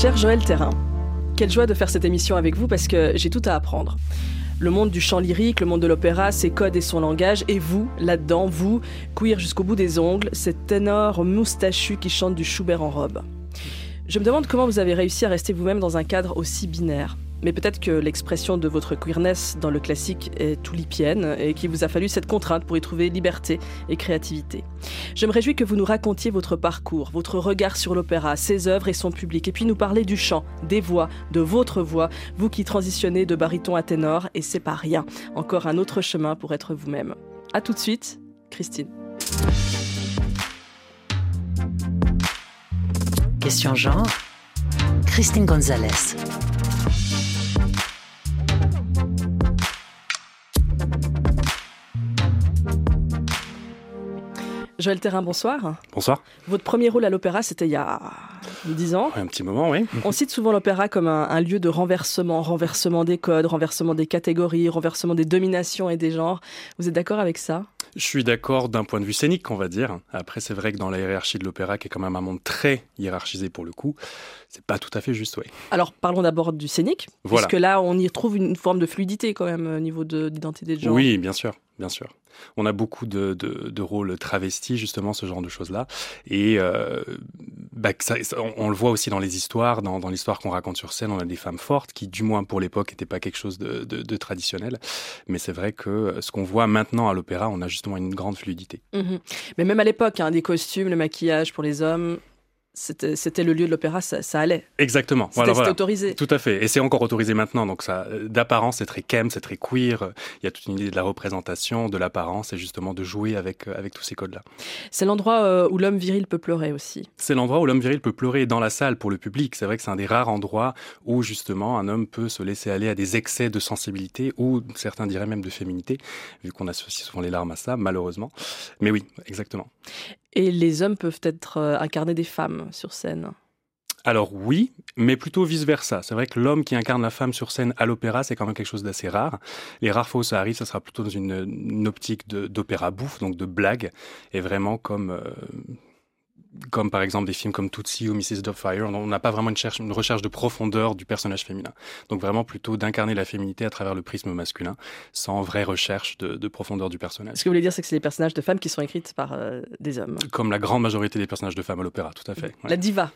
Cher Joël Terrain, quelle joie de faire cette émission avec vous parce que j'ai tout à apprendre. Le monde du chant lyrique, le monde de l'opéra, ses codes et son langage, et vous, là-dedans, vous, queer jusqu'au bout des ongles, cet ténor moustachu qui chante du Schubert en robe. Je me demande comment vous avez réussi à rester vous-même dans un cadre aussi binaire. Mais peut-être que l'expression de votre queerness dans le classique est toulipienne et qu'il vous a fallu cette contrainte pour y trouver liberté et créativité. Je me réjouis que vous nous racontiez votre parcours, votre regard sur l'opéra, ses œuvres et son public, et puis nous parler du chant, des voix, de votre voix, vous qui transitionnez de baryton à ténor, et c'est pas rien. Encore un autre chemin pour être vous-même. A tout de suite, Christine. Question genre, Christine Gonzalez. Joël Terrain, bonsoir. Bonsoir. Votre premier rôle à l'opéra, c'était il y a 10 ans. un petit moment, oui. On cite souvent l'opéra comme un, lieu de renversement, renversement des codes, renversement des catégories, renversement des dominations et des genres. Vous êtes d'accord avec ça? Je suis d'accord d'un point de vue scénique, on va dire. Après, c'est vrai que dans la hiérarchie de l'opéra, qui est quand même un monde très hiérarchisé pour le coup, c'est pas tout à fait juste, oui. Alors, parlons d'abord du scénique, voilà. puisque là, on y retrouve une forme de fluidité quand même au niveau de l'identité de genre. Oui, bien sûr bien sûr. On a beaucoup de, rôles travestis, justement, ce genre de choses-là. Et euh, bah, on, le voit aussi dans les histoires, dans, l'histoire qu'on raconte sur scène, on a des femmes fortes qui, du moins pour l'époque, n'étaient pas quelque chose de, traditionnel. Mais c'est vrai que ce qu'on voit maintenant à l'opéra, on a justement une grande fluidité. Mhm. Mais même à l'époque, hein, des costumes, le maquillage pour les hommes, c'était le lieu de l'opéra, ça, allait. Exactement. C'était voilà, autorisé. Tout à fait. Et c'est encore autorisé maintenant. Donc ça, d'apparence, c'est très chem, c'est très queer. Il y a toute une idée de la représentation, de l'apparence et justement de jouer avec, euh, avec tous ces codes-là. C'est l'endroit euh, où l'homme viril peut pleurer aussi. C'est l'endroit où l'homme viril peut pleurer dans la salle pour le public. C'est vrai que c'est un des rares endroits où justement un homme peut se laisser aller à des excès de sensibilité ou certains diraient même de féminité, vu qu'on associe souvent les larmes à ça, malheureusement. Mais oui, exactement. Et les hommes peuvent être euh, incarner des femmes sur scène alors oui, mais plutôt vice-versa. C'est vrai que l'homme qui incarne la femme sur scène à l'opéra, c'est quand même quelque chose d'assez rare. Les rares fois où ça arrive, ça sera plutôt dans une, optique d'opéra bouffe, donc de blague, et vraiment comme... Euh, comme par exemple des films comme Tootsie ou Mrs. Doubtfire, on n'a pas vraiment une, une, recherche de profondeur du personnage féminin. Donc vraiment plutôt d'incarner la féminité à travers le prisme masculin, sans vraie recherche de, profondeur du personnage. Ce que vous voulez dire, c'est que c'est les personnages de femmes qui sont écrites par euh, des hommes. Comme la grande majorité des personnages de femmes à l'opéra, tout à fait. La diva.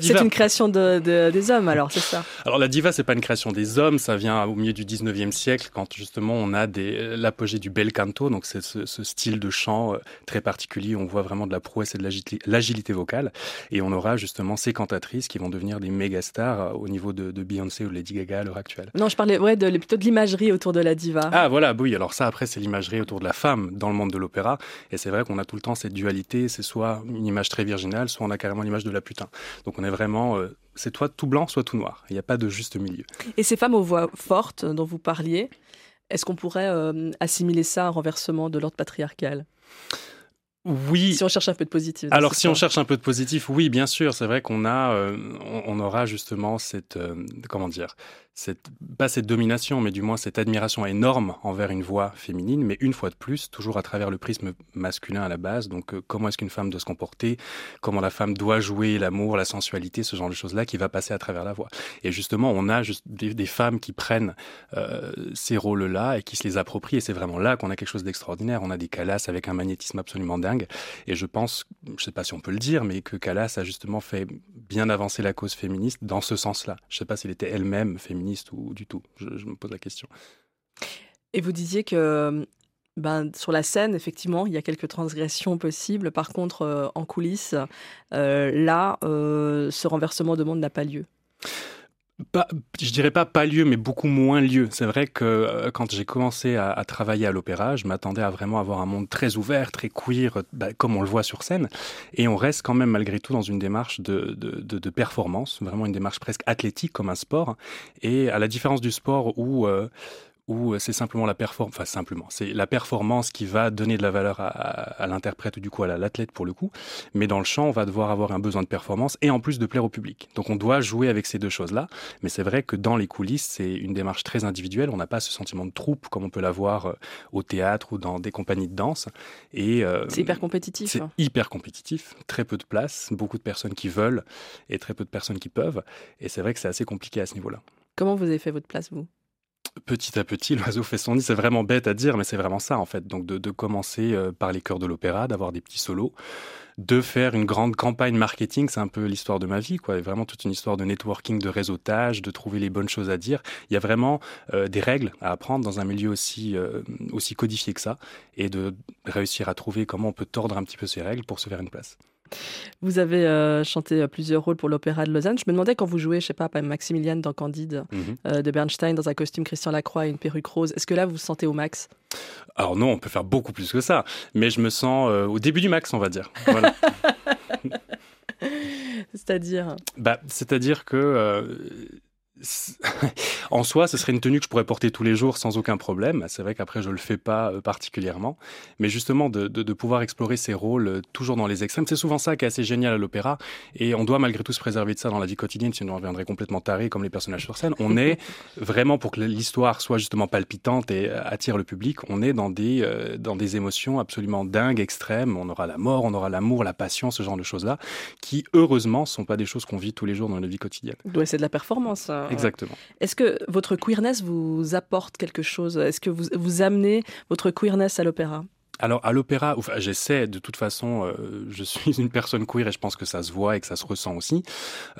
C'est une création des hommes, alors, c'est ça? Alors, la diva, c'est pas une création des hommes, ça vient au milieu du 19e siècle, quand justement on a l'apogée du bel canto, donc c'est ce, style de chant euh, très particulier, on voit vraiment de la prouesse et de l'agilité vocale, et on aura justement ces cantatrices qui vont devenir des méga stars euh, au niveau de, Beyoncé ou de Lady Gaga à l'heure actuelle. Non, je parlais ouais, de, plutôt de l'imagerie autour de la diva. Ah, voilà, oui, alors ça, après, c'est l'imagerie autour de la femme dans le monde de l'opéra, et c'est vrai qu'on a tout le temps cette dualité, c'est soit une image très virginale, soit on a carrément l'image de la putain. Donc on est vraiment, euh, c'est toi tout blanc, soit tout noir. Il n'y a pas de juste milieu. Et ces femmes aux voix fortes dont vous parliez, est-ce qu'on pourrait euh, assimiler ça à un renversement de l'ordre patriarcal? Oui. Si on cherche un peu de positif. Alors, si on cherche un peu de positif, oui, bien sûr. C'est vrai qu'on a, euh, on, aura justement cette, comment dire, pas cette domination, mais du moins cette admiration énorme envers une voix féminine, mais une fois de plus, toujours à travers le prisme masculin à la base. Donc, euh, comment est-ce qu'une femme doit se comporter, comment la femme doit jouer l'amour, la sensualité, ce genre de choses-là qui va passer à travers la voix. Et justement, on a des, femmes qui prennent euh, ces rôles-là et qui se les approprient. Et c'est vraiment là qu'on a quelque chose d'extraordinaire. On a des Calas avec un magnétisme absolument dingue. Et je pense, je sais pas si on peut le dire, mais que Calas a justement fait bien avancer la cause féministe dans ce sens-là. Je sais pas s'il était elle-même féministe ou du tout je, me pose la question. Et vous disiez que ben, sur la scène, effectivement, il y a quelques transgressions possibles. Par contre, euh, en coulisses, euh, là, euh, ce renversement de monde n'a pas lieu. Pas, je dirais pas pas lieu, mais beaucoup moins lieu. C'est vrai que euh, quand j'ai commencé à, travailler à l'opéra, je m'attendais à vraiment avoir un monde très ouvert, très queer, bah, comme on le voit sur scène. Et on reste quand même malgré tout dans une démarche de, de, de, performance, vraiment une démarche presque athlétique comme un sport. Et à la différence du sport où euh, où euh, c'est simplement la performance, enfin simplement, c'est la performance qui va donner de la valeur à, l'interprète ou du coup à l'athlète pour le coup. Mais dans le chant, on va devoir avoir un besoin de performance et en plus de plaire au public. Donc on doit jouer avec ces deux choses-là. Mais c'est vrai que dans les coulisses, c'est une démarche très individuelle. On n'a pas ce sentiment de troupe comme on peut l'avoir euh, au théâtre ou dans des compagnies de danse. Et euh, c'est hyper compétitif. C'est hyper compétitif. Très peu de place, beaucoup de personnes qui veulent et très peu de personnes qui peuvent. Et c'est vrai que c'est assez compliqué à ce niveau-là. Comment vous avez fait votre place, vous? Petit à petit, l'oiseau fait son nid. C'est vraiment bête à dire, mais c'est vraiment ça, en fait. Donc, de, commencer euh, par les chœurs de l'opéra, d'avoir des petits solos, de faire une grande campagne marketing, c'est un peu l'histoire de ma vie, quoi. Vraiment toute une histoire de networking, de réseautage, de trouver les bonnes choses à dire. Il y a vraiment euh, des règles à apprendre dans un milieu euh, aussi codifié que ça, et de réussir à trouver comment on peut tordre un petit peu ces règles pour se faire une place. Vous avez euh, chanté euh, plusieurs rôles pour l'Opéra de Lausanne. Je me demandais quand vous jouez, je sais pas, Maximiliane dans Candide mhm. euh, de Bernstein dans un costume Christian Lacroix et une perruque rose. Est-ce que là vous vous sentez au max? Alors non, on peut faire beaucoup plus que ça, mais je me sens au début du max, on va dire. C'est-à-dire? Bah, C'est-à-dire que en soi, ce serait une tenue que je pourrais porter tous les jours sans aucun problème. C'est vrai qu'après, je le fais pas euh, particulièrement. Mais justement, de, pouvoir explorer ces rôles euh, toujours dans les extrêmes, c'est souvent ça qui est assez génial à l'opéra. Et on doit malgré tout se préserver de ça dans la vie quotidienne, sinon on deviendrait complètement taré comme les personnages sur scène. On est vraiment, pour que l'histoire soit justement palpitante et euh, attire le public, on est dans des, dans des émotions absolument dingues, extrêmes. On aura la mort, on aura l'amour, la passion, ce genre de choses-là, qui heureusement sont pas des choses qu'on vit tous les jours dans la vie quotidienne. Ouais, c'est de la performance. Hein. Exactement. Est-ce que votre queerness vous apporte quelque chose? Est-ce que vous, vous amenez votre queerness à l'opéra? Alors à l'opéra, j'essaie de toute façon, euh, je suis une personne queer et je pense que ça se voit et que ça se ressent aussi.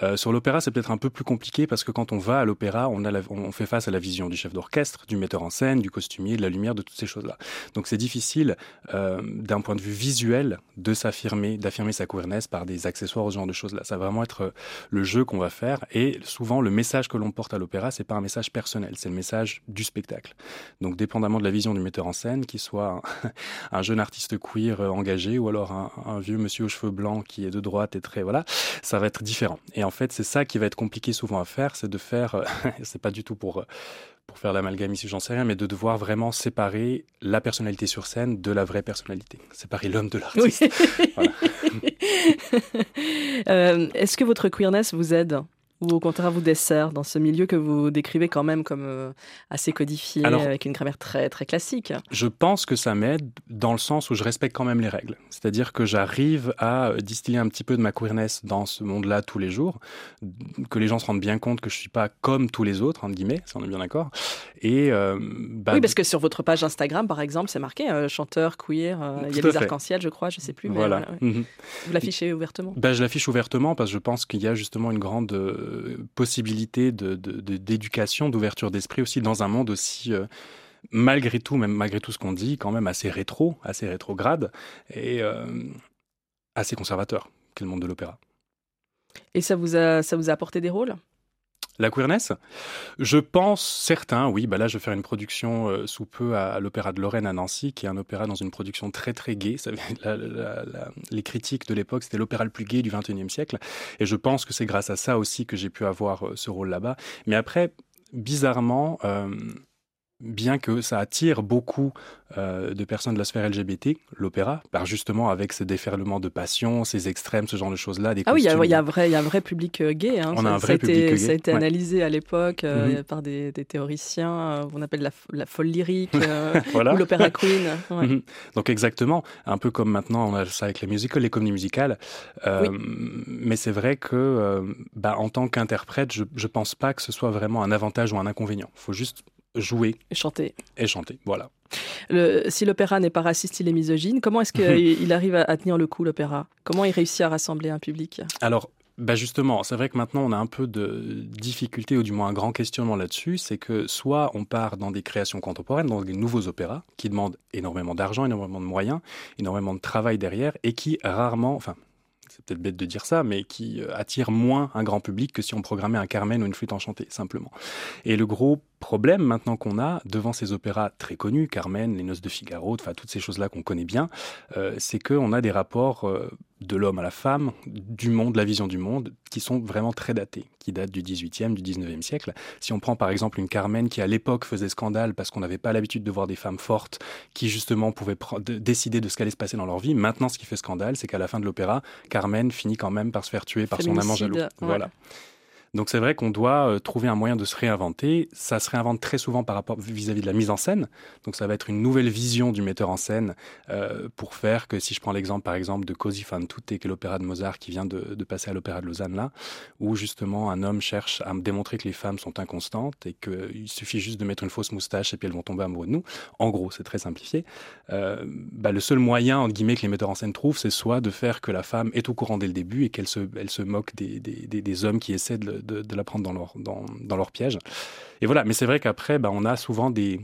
Euh, sur l'opéra, c'est peut-être un peu plus compliqué parce que quand on va à l'opéra, on, on fait face à la vision du chef d'orchestre, du metteur en scène, du costumier, de la lumière, de toutes ces choses-là. Donc c'est difficile euh, d'un point de vue visuel de s'affirmer, d'affirmer sa queerness par des accessoires ce genre de choses-là. Ça va vraiment être le jeu qu'on va faire et souvent le message que l'on porte à l'opéra, c'est pas un message personnel, c'est le message du spectacle. Donc dépendamment de la vision du metteur en scène, qui soit un jeune artiste queer euh, engagé ou alors un, vieux monsieur aux cheveux blancs qui est de droite et très voilà, ça va être différent. Et en fait, c'est ça qui va être compliqué souvent à faire, c'est de faire, euh, c'est pas du tout pour euh, pour faire l'amalgame ici, j'en sais rien, mais de devoir vraiment séparer la personnalité sur scène de la vraie personnalité, séparer l'homme de l'artiste. Est-ce que votre queerness vous aide? Ou au contraire vous dessert dans ce milieu que vous décrivez quand même comme euh, assez codifié, avec une grammaire très, très classique? Je pense que ça m'aide dans le sens où je respecte quand même les règles. C'est-à-dire que j'arrive à distiller un petit peu de ma queerness dans ce monde-là tous les jours, que les gens se rendent bien compte que je suis pas comme tous les autres, entre guillemets, si on est bien d'accord. Et euh, bah, oui, parce que sur votre page Instagram, par exemple, c'est marqué euh, chanteur queer, il y a des arcs-en-ciel, je crois, je sais plus. Mais voilà. Mhm. Vous l'affichez ouvertement? Bah, Je l'affiche ouvertement parce que je pense qu'il y a justement une grande possibilité d'éducation, de, d'ouverture d'esprit aussi dans un monde aussi euh, malgré tout, même malgré tout ce qu'on dit, quand même assez rétro, assez rétrograde et euh, assez conservateur qu'est le monde de l'opéra. Et ça vous a, ça vous a apporté des rôles? La queerness? Je pense certains, oui. Bah là, je vais faire une production euh, sous peu à, l'Opéra de Lorraine à Nancy, qui est un opéra dans une production très très gay. les critiques de l'époque, c'était l'opéra le plus gay du XXIe siècle. Et je pense que c'est grâce à ça aussi que j'ai pu avoir euh, ce rôle là-bas. Mais après, bizarrement, euh, bien que ça attire beaucoup euh, de personnes de la sphère LGBT, l'opéra, par justement avec ces déferlements de passion, ces extrêmes, ce genre de choses-là. ah oui, il y, a, un vrai public euh, gay. Hein. On a un vrai public gay. Ça a été analysé à l'époque euh, mhm. par des, théoriciens, on appelle la, folle lyrique ou l'opéra queen. Mhm. Donc exactement, un peu comme maintenant on a ça avec les musicals, les comédies musicales. Mais c'est vrai que, bah, en tant qu'interprète, je ne pense pas que ce soit vraiment un avantage ou un inconvénient. Il faut juste jouer. Et chanter. Et chanter, voilà. si l'opéra n'est pas raciste, il est misogyne. Comment est-ce qu'il arrive à, tenir le coup, l'opéra? Comment il réussit à rassembler un public? Alors, bah justement, c'est vrai que maintenant on a un peu de difficulté ou du moins un grand questionnement là-dessus, c'est que soit on part dans des créations contemporaines, dans des nouveaux opéras qui demandent énormément d'argent, énormément de moyens, énormément de travail derrière et qui rarement, enfin c'est peut-être bête de dire ça, mais qui euh, attire moins un grand public que si on programmait un Carmen ou une flûte enchantée, simplement. Et le gros problème maintenant qu'on a devant ces opéras très connus, Carmen, Les Noces de Figaro, enfin toutes ces choses-là qu'on connaît bien, euh, c'est qu'on a des rapports euh, de l'homme à la femme, du monde, la vision du monde, qui sont vraiment très datés, qui datent du 18e, du 19e siècle. Si on prend par exemple une Carmen qui à l'époque faisait scandale parce qu'on n'avait pas l'habitude de voir des femmes fortes qui justement pouvaient décider de ce qu'allait se passer dans leur vie, maintenant ce qui fait scandale, c'est qu'à la fin de l'opéra, Carmen finit quand même par se faire tuer par son amant jaloux. Voilà. Donc c'est vrai qu'on doit euh, trouver un moyen de se réinventer. Ça se réinvente très souvent par rapport vis-à-vis de la mise en scène. Donc ça va être une nouvelle vision du metteur en scène euh, pour faire que si je prends l'exemple par exemple de Così fan tutte, qui est l'opéra de Mozart qui vient de, passer à l'opéra de Lausanne là, où justement un homme cherche à démontrer que les femmes sont inconstantes et qu'il suffit juste de mettre une fausse moustache et puis elles vont tomber amoureuses de nous. En gros, c'est très simplifié. Euh, bah, le seul moyen entre guillemets que les metteurs en scène trouvent, c'est soit de faire que la femme est au courant dès le début et qu'elle se, elle se moque des, des hommes qui essaient de, de, la prendre dans leur, dans, dans leur piège. Et voilà, mais c'est vrai qu'après, bah, on a souvent des,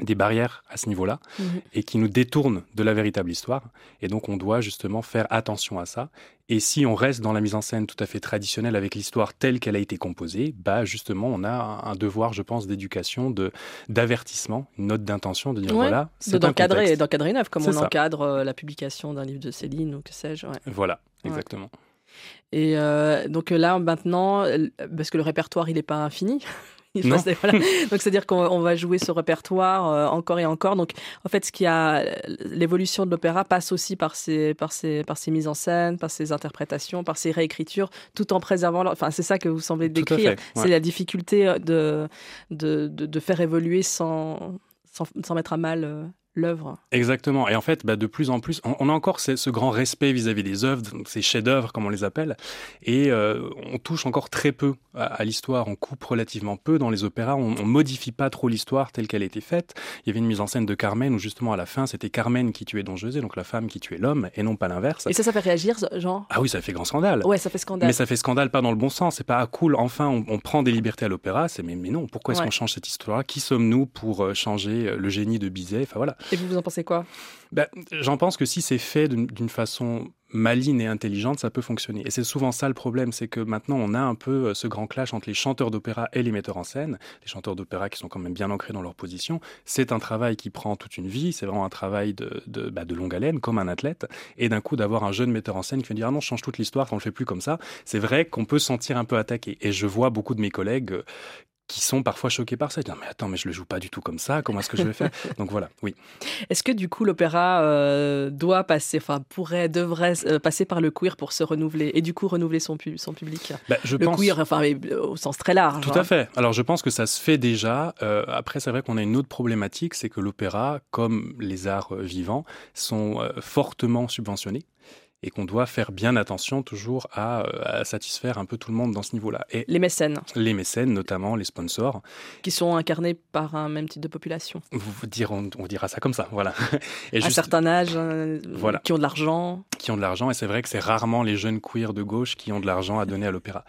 des barrières à ce niveau-là mhm. et qui nous détournent de la véritable histoire. Et donc on doit justement faire attention à ça. Et si on reste dans la mise en scène tout à fait traditionnelle avec l'histoire telle qu'elle a été composée, bah justement on a un devoir, je pense, d'éducation, de d'avertissement, une note d'intention, de dire voilà, c'est d'encadrer, d'encadrer œuvre comme on encadre la publication d'un livre de Céline ou que sais-je. Voilà, exactement. Et euh, donc là, maintenant, parce que le répertoire, il n'est pas infini. Non. Donc c'est-à-dire qu'on va jouer ce répertoire euh, encore et encore. Donc en fait, ce qui a l'évolution de l'opéra passe aussi par ces mises en scène, par ces interprétations, par ces réécritures, tout en préservant. Enfin, c'est ça que vous semblez décrire. C'est la difficulté de de, de de, faire évoluer sans sans, sans mettre à mal euh, l'œuvre. Exactement. Et en fait, bah, de plus en plus, on, a encore ce, grand respect vis-à-vis des œuvres, ces chefs-d'œuvre, comme on les appelle, et euh, on touche encore très peu à, l'histoire. On coupe relativement peu dans les opéras. On, on modifie pas trop l'histoire telle qu'elle a été faite. Il y avait une mise en scène de Carmen où justement à la fin, c'était Carmen qui tuait Don José, donc la femme qui tuait l'homme, et non pas l'inverse. Et ça, ça fait réagir, genre? Ah oui, ça fait grand scandale. Ouais, ça fait scandale. Mais ça fait scandale pas dans le bon sens. C'est pas ah, cool. Enfin, on, prend des libertés à l'opéra. C'est mais, mais non. Pourquoi est-ce qu'on change cette histoire? Qui sommes-nous pour euh, changer euh, le génie de Bizet? Enfin voilà. Et vous, vous en pensez quoi? Ben, J'en pense que si c'est fait d'une façon maligne et intelligente, ça peut fonctionner. Et c'est souvent ça le problème, c'est que maintenant on a un peu euh, ce grand clash entre les chanteurs d'opéra et les metteurs en scène, les chanteurs d'opéra qui sont quand même bien ancrés dans leur position. C'est un travail qui prend toute une vie, c'est vraiment un travail de, de, bah, longue haleine, comme un athlète. Et d'un coup d'avoir un jeune metteur en scène qui vient dire ah non, je change toute l'histoire, on le fait plus comme ça. C'est vrai qu'on peut sentir un peu attaqué. Et je vois beaucoup de mes collègues euh, qui sont parfois choqués par ça. Ils disent, mais attends, mais je le joue pas du tout comme ça, comment est-ce que je vais faire Donc voilà, oui. Est-ce que du coup l'opéra euh, doit passer, enfin pourrait, devrait euh, passer par le queer pour se renouveler et du coup renouveler son, son public? Bah, je Le queer, enfin au sens très large. Tout à hein. fait. Alors je pense que ça se fait déjà. Euh, après, c'est vrai qu'on a une autre problématique, c'est que l'opéra, comme les arts vivants, sont fortement subventionnés et qu'on doit faire bien attention toujours à, euh, à, satisfaire un peu tout le monde dans ce niveau-là. Et les mécènes. Les mécènes, notamment les sponsors. Qui sont incarnés par un même type de population. Vous, dire, on, dira ça comme ça, voilà. Et à un certain âge, euh, voilà. qui ont de l'argent. Qui ont de l'argent, et c'est vrai que c'est rarement les jeunes queers de gauche qui ont de l'argent à donner à l'opéra.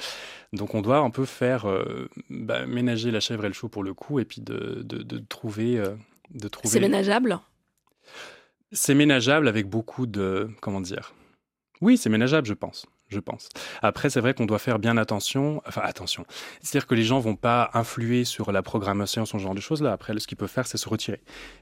Donc on doit un peu faire euh, bah, ménager la chèvre et le chou pour le coup, et puis de, de, de trouver... de trouver... C'est ménageable? C'est ménageable avec beaucoup de comment dire oui, c'est ménageable, je pense je pense. Après, c'est vrai qu'on doit faire bien attention. Enfin, attention. C'est-à-dire que les gens vont pas influer sur la programmation, ce genre de choses-là. Après, ce qu'ils peuvent faire, c'est se retirer,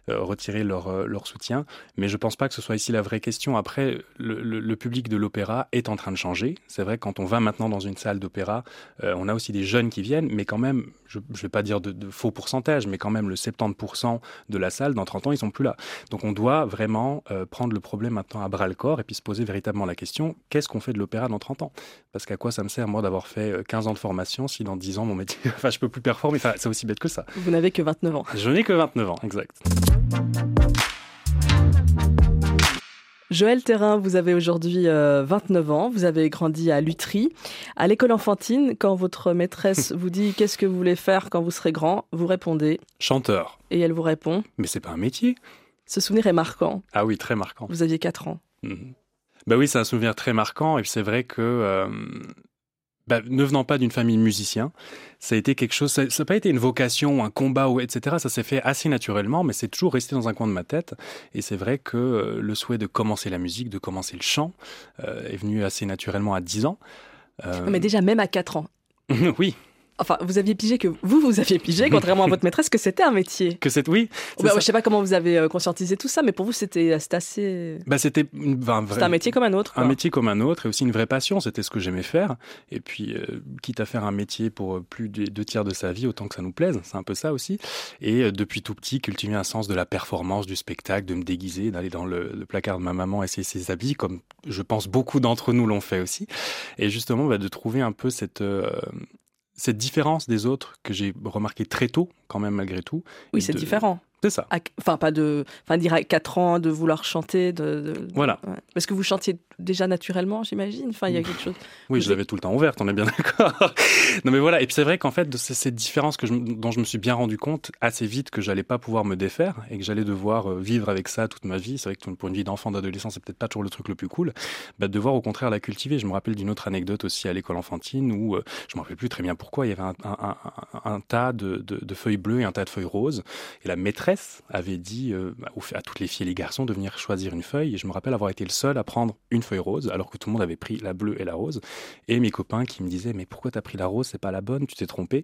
euh, retirer leur, euh, leur soutien. Mais je pense pas que ce soit ici la vraie question. Après, le, le, public de l'opéra est en train de changer. C'est vrai, quand on va maintenant dans une salle d'opéra, euh, on a aussi des jeunes qui viennent, mais quand même, je, je vais pas dire de, de, faux pourcentages, mais quand même le 70% de la salle, dans 30 ans, ils sont plus là. Donc, on doit vraiment prendre le problème maintenant à bras le corps et puis se poser véritablement la question qu'est-ce qu'on fait de l'opéra 30 ans? Parce qu'à quoi ça me sert, moi, d'avoir fait 15 euh, ans de formation si dans 10 ans, mon métier, enfin, je peux plus performer? Enfin, C'est aussi bête que ça. Vous n'avez que 29 ans. Je n'ai que 29 ans, exact. Joël Terrain, vous avez aujourd'hui 29 euh, ans, vous avez grandi à Lutry. À l'école enfantine, quand votre maîtresse vous dit qu'est-ce que vous voulez faire quand vous serez grand, vous répondez Chanteur. Et elle vous répond Mais c'est pas un métier. Ce souvenir est marquant. Ah oui, très marquant. Vous aviez 4 ans. Mhm. Bah oui, c'est un souvenir très marquant. Et c'est vrai que, euh, bah, ne venant pas d'une famille de musiciens, ça a été quelque chose. Ça n'a pas été une vocation, un combat, ou etc. Ça s'est fait assez naturellement, mais c'est toujours resté dans un coin de ma tête. Et c'est vrai que euh, le souhait de commencer la musique, de commencer le chant, euh, est venu assez naturellement à 10 ans. Mais déjà, même à 4 ans. oui. Enfin, vous aviez pigé que vous, vous aviez pigé, contrairement à votre maîtresse, que c'était un métier. Que c'est oui. Bah, je sais pas comment vous avez euh, conscientisé tout ça, mais pour vous, c'était assez. Bah, c'était un, un métier comme un autre. Un métier comme un autre, et aussi une vraie passion. C'était ce que j'aimais faire. Et puis, euh, quitte à faire un métier pour plus de deux tiers de sa vie, autant que ça nous plaise. C'est un peu ça aussi. Et euh, depuis tout petit, cultiver un sens de la performance, du spectacle, de me déguiser, d'aller dans le, placard de ma maman essayer ses habits, comme je pense beaucoup d'entre nous l'ont fait aussi. Et justement, bah, de trouver un peu cette cette différence des autres que j'ai remarqué très tôt, quand même malgré tout. Oui, c'est différent. C'est ça. Enfin, pas de. Enfin, dire à 4 ans de vouloir chanter. De, voilà. Parce que vous chantiez déjà naturellement, j'imagine. Enfin, il y a quelque chose. Oui, je l'avais tout le temps ouverte, on est bien d'accord. non, mais voilà. Et puis c'est vrai qu'en fait, c'est cette différence que je, dont je me suis bien rendu compte assez vite que j'allais pas pouvoir me défaire et que j'allais devoir euh, vivre avec ça toute ma vie. C'est vrai que pour une vie d'enfant, d'adolescent, c'est peut-être pas toujours le truc le plus cool. Bah, de devoir au contraire la cultiver. Je me rappelle d'une autre anecdote aussi à l'école enfantine où euh, je me rappelle plus très bien pourquoi il y avait un, un, un, tas de, de, de, feuilles bleues et un tas de feuilles roses. Et la maîtresse avait dit euh, à toutes les filles et les garçons de venir choisir une feuille. Et je me rappelle avoir été le seul à prendre une feuille rose alors que tout le monde avait pris la bleue et la rose. Et mes copains qui me disaient Mais pourquoi t'as pris la rose? C'est pas la bonne, tu t'es trompé.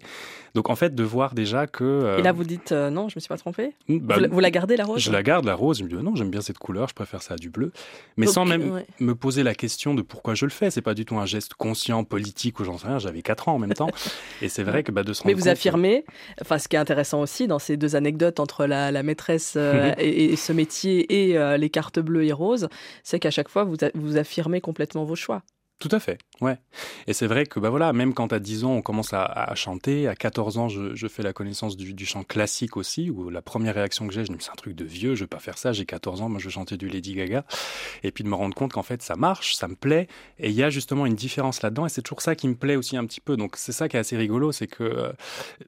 Donc en fait, de voir déjà que. Euh, et là, vous dites euh, Non, je me suis pas trompé hmm, bah, vous, la gardez la rose? Je la garde la rose. Je me dis Non, j'aime bien cette couleur, je préfère ça à du bleu. Mais sans même me poser la question de pourquoi je le fais. C'est pas du tout un geste conscient, politique ou j'en sais rien. J'avais 4 ans en même temps. et c'est vrai que bah, de se Mais vous affirmez, enfin, ce qui est intéressant aussi dans ces deux anecdotes entre la, la maîtresse euh, et, ce métier et les cartes bleues et roses, c'est qu'à chaque fois, vous, vous affirmez complètement vos choix. Tout à fait, ouais. Et c'est vrai que bah voilà, même quand à 10 ans on commence à, chanter, à 14 ans je, fais la connaissance du, chant classique aussi, où la première réaction que j'ai, je me dis c'est un truc de vieux, je vais pas faire ça, j'ai 14 ans, moi je veux chanter du Lady Gaga. Et puis de me rendre compte qu'en fait ça marche, ça me plaît, et il y a justement une différence là-dedans, et c'est toujours ça qui me plaît aussi un petit peu. Donc c'est ça qui est assez rigolo, c'est que euh,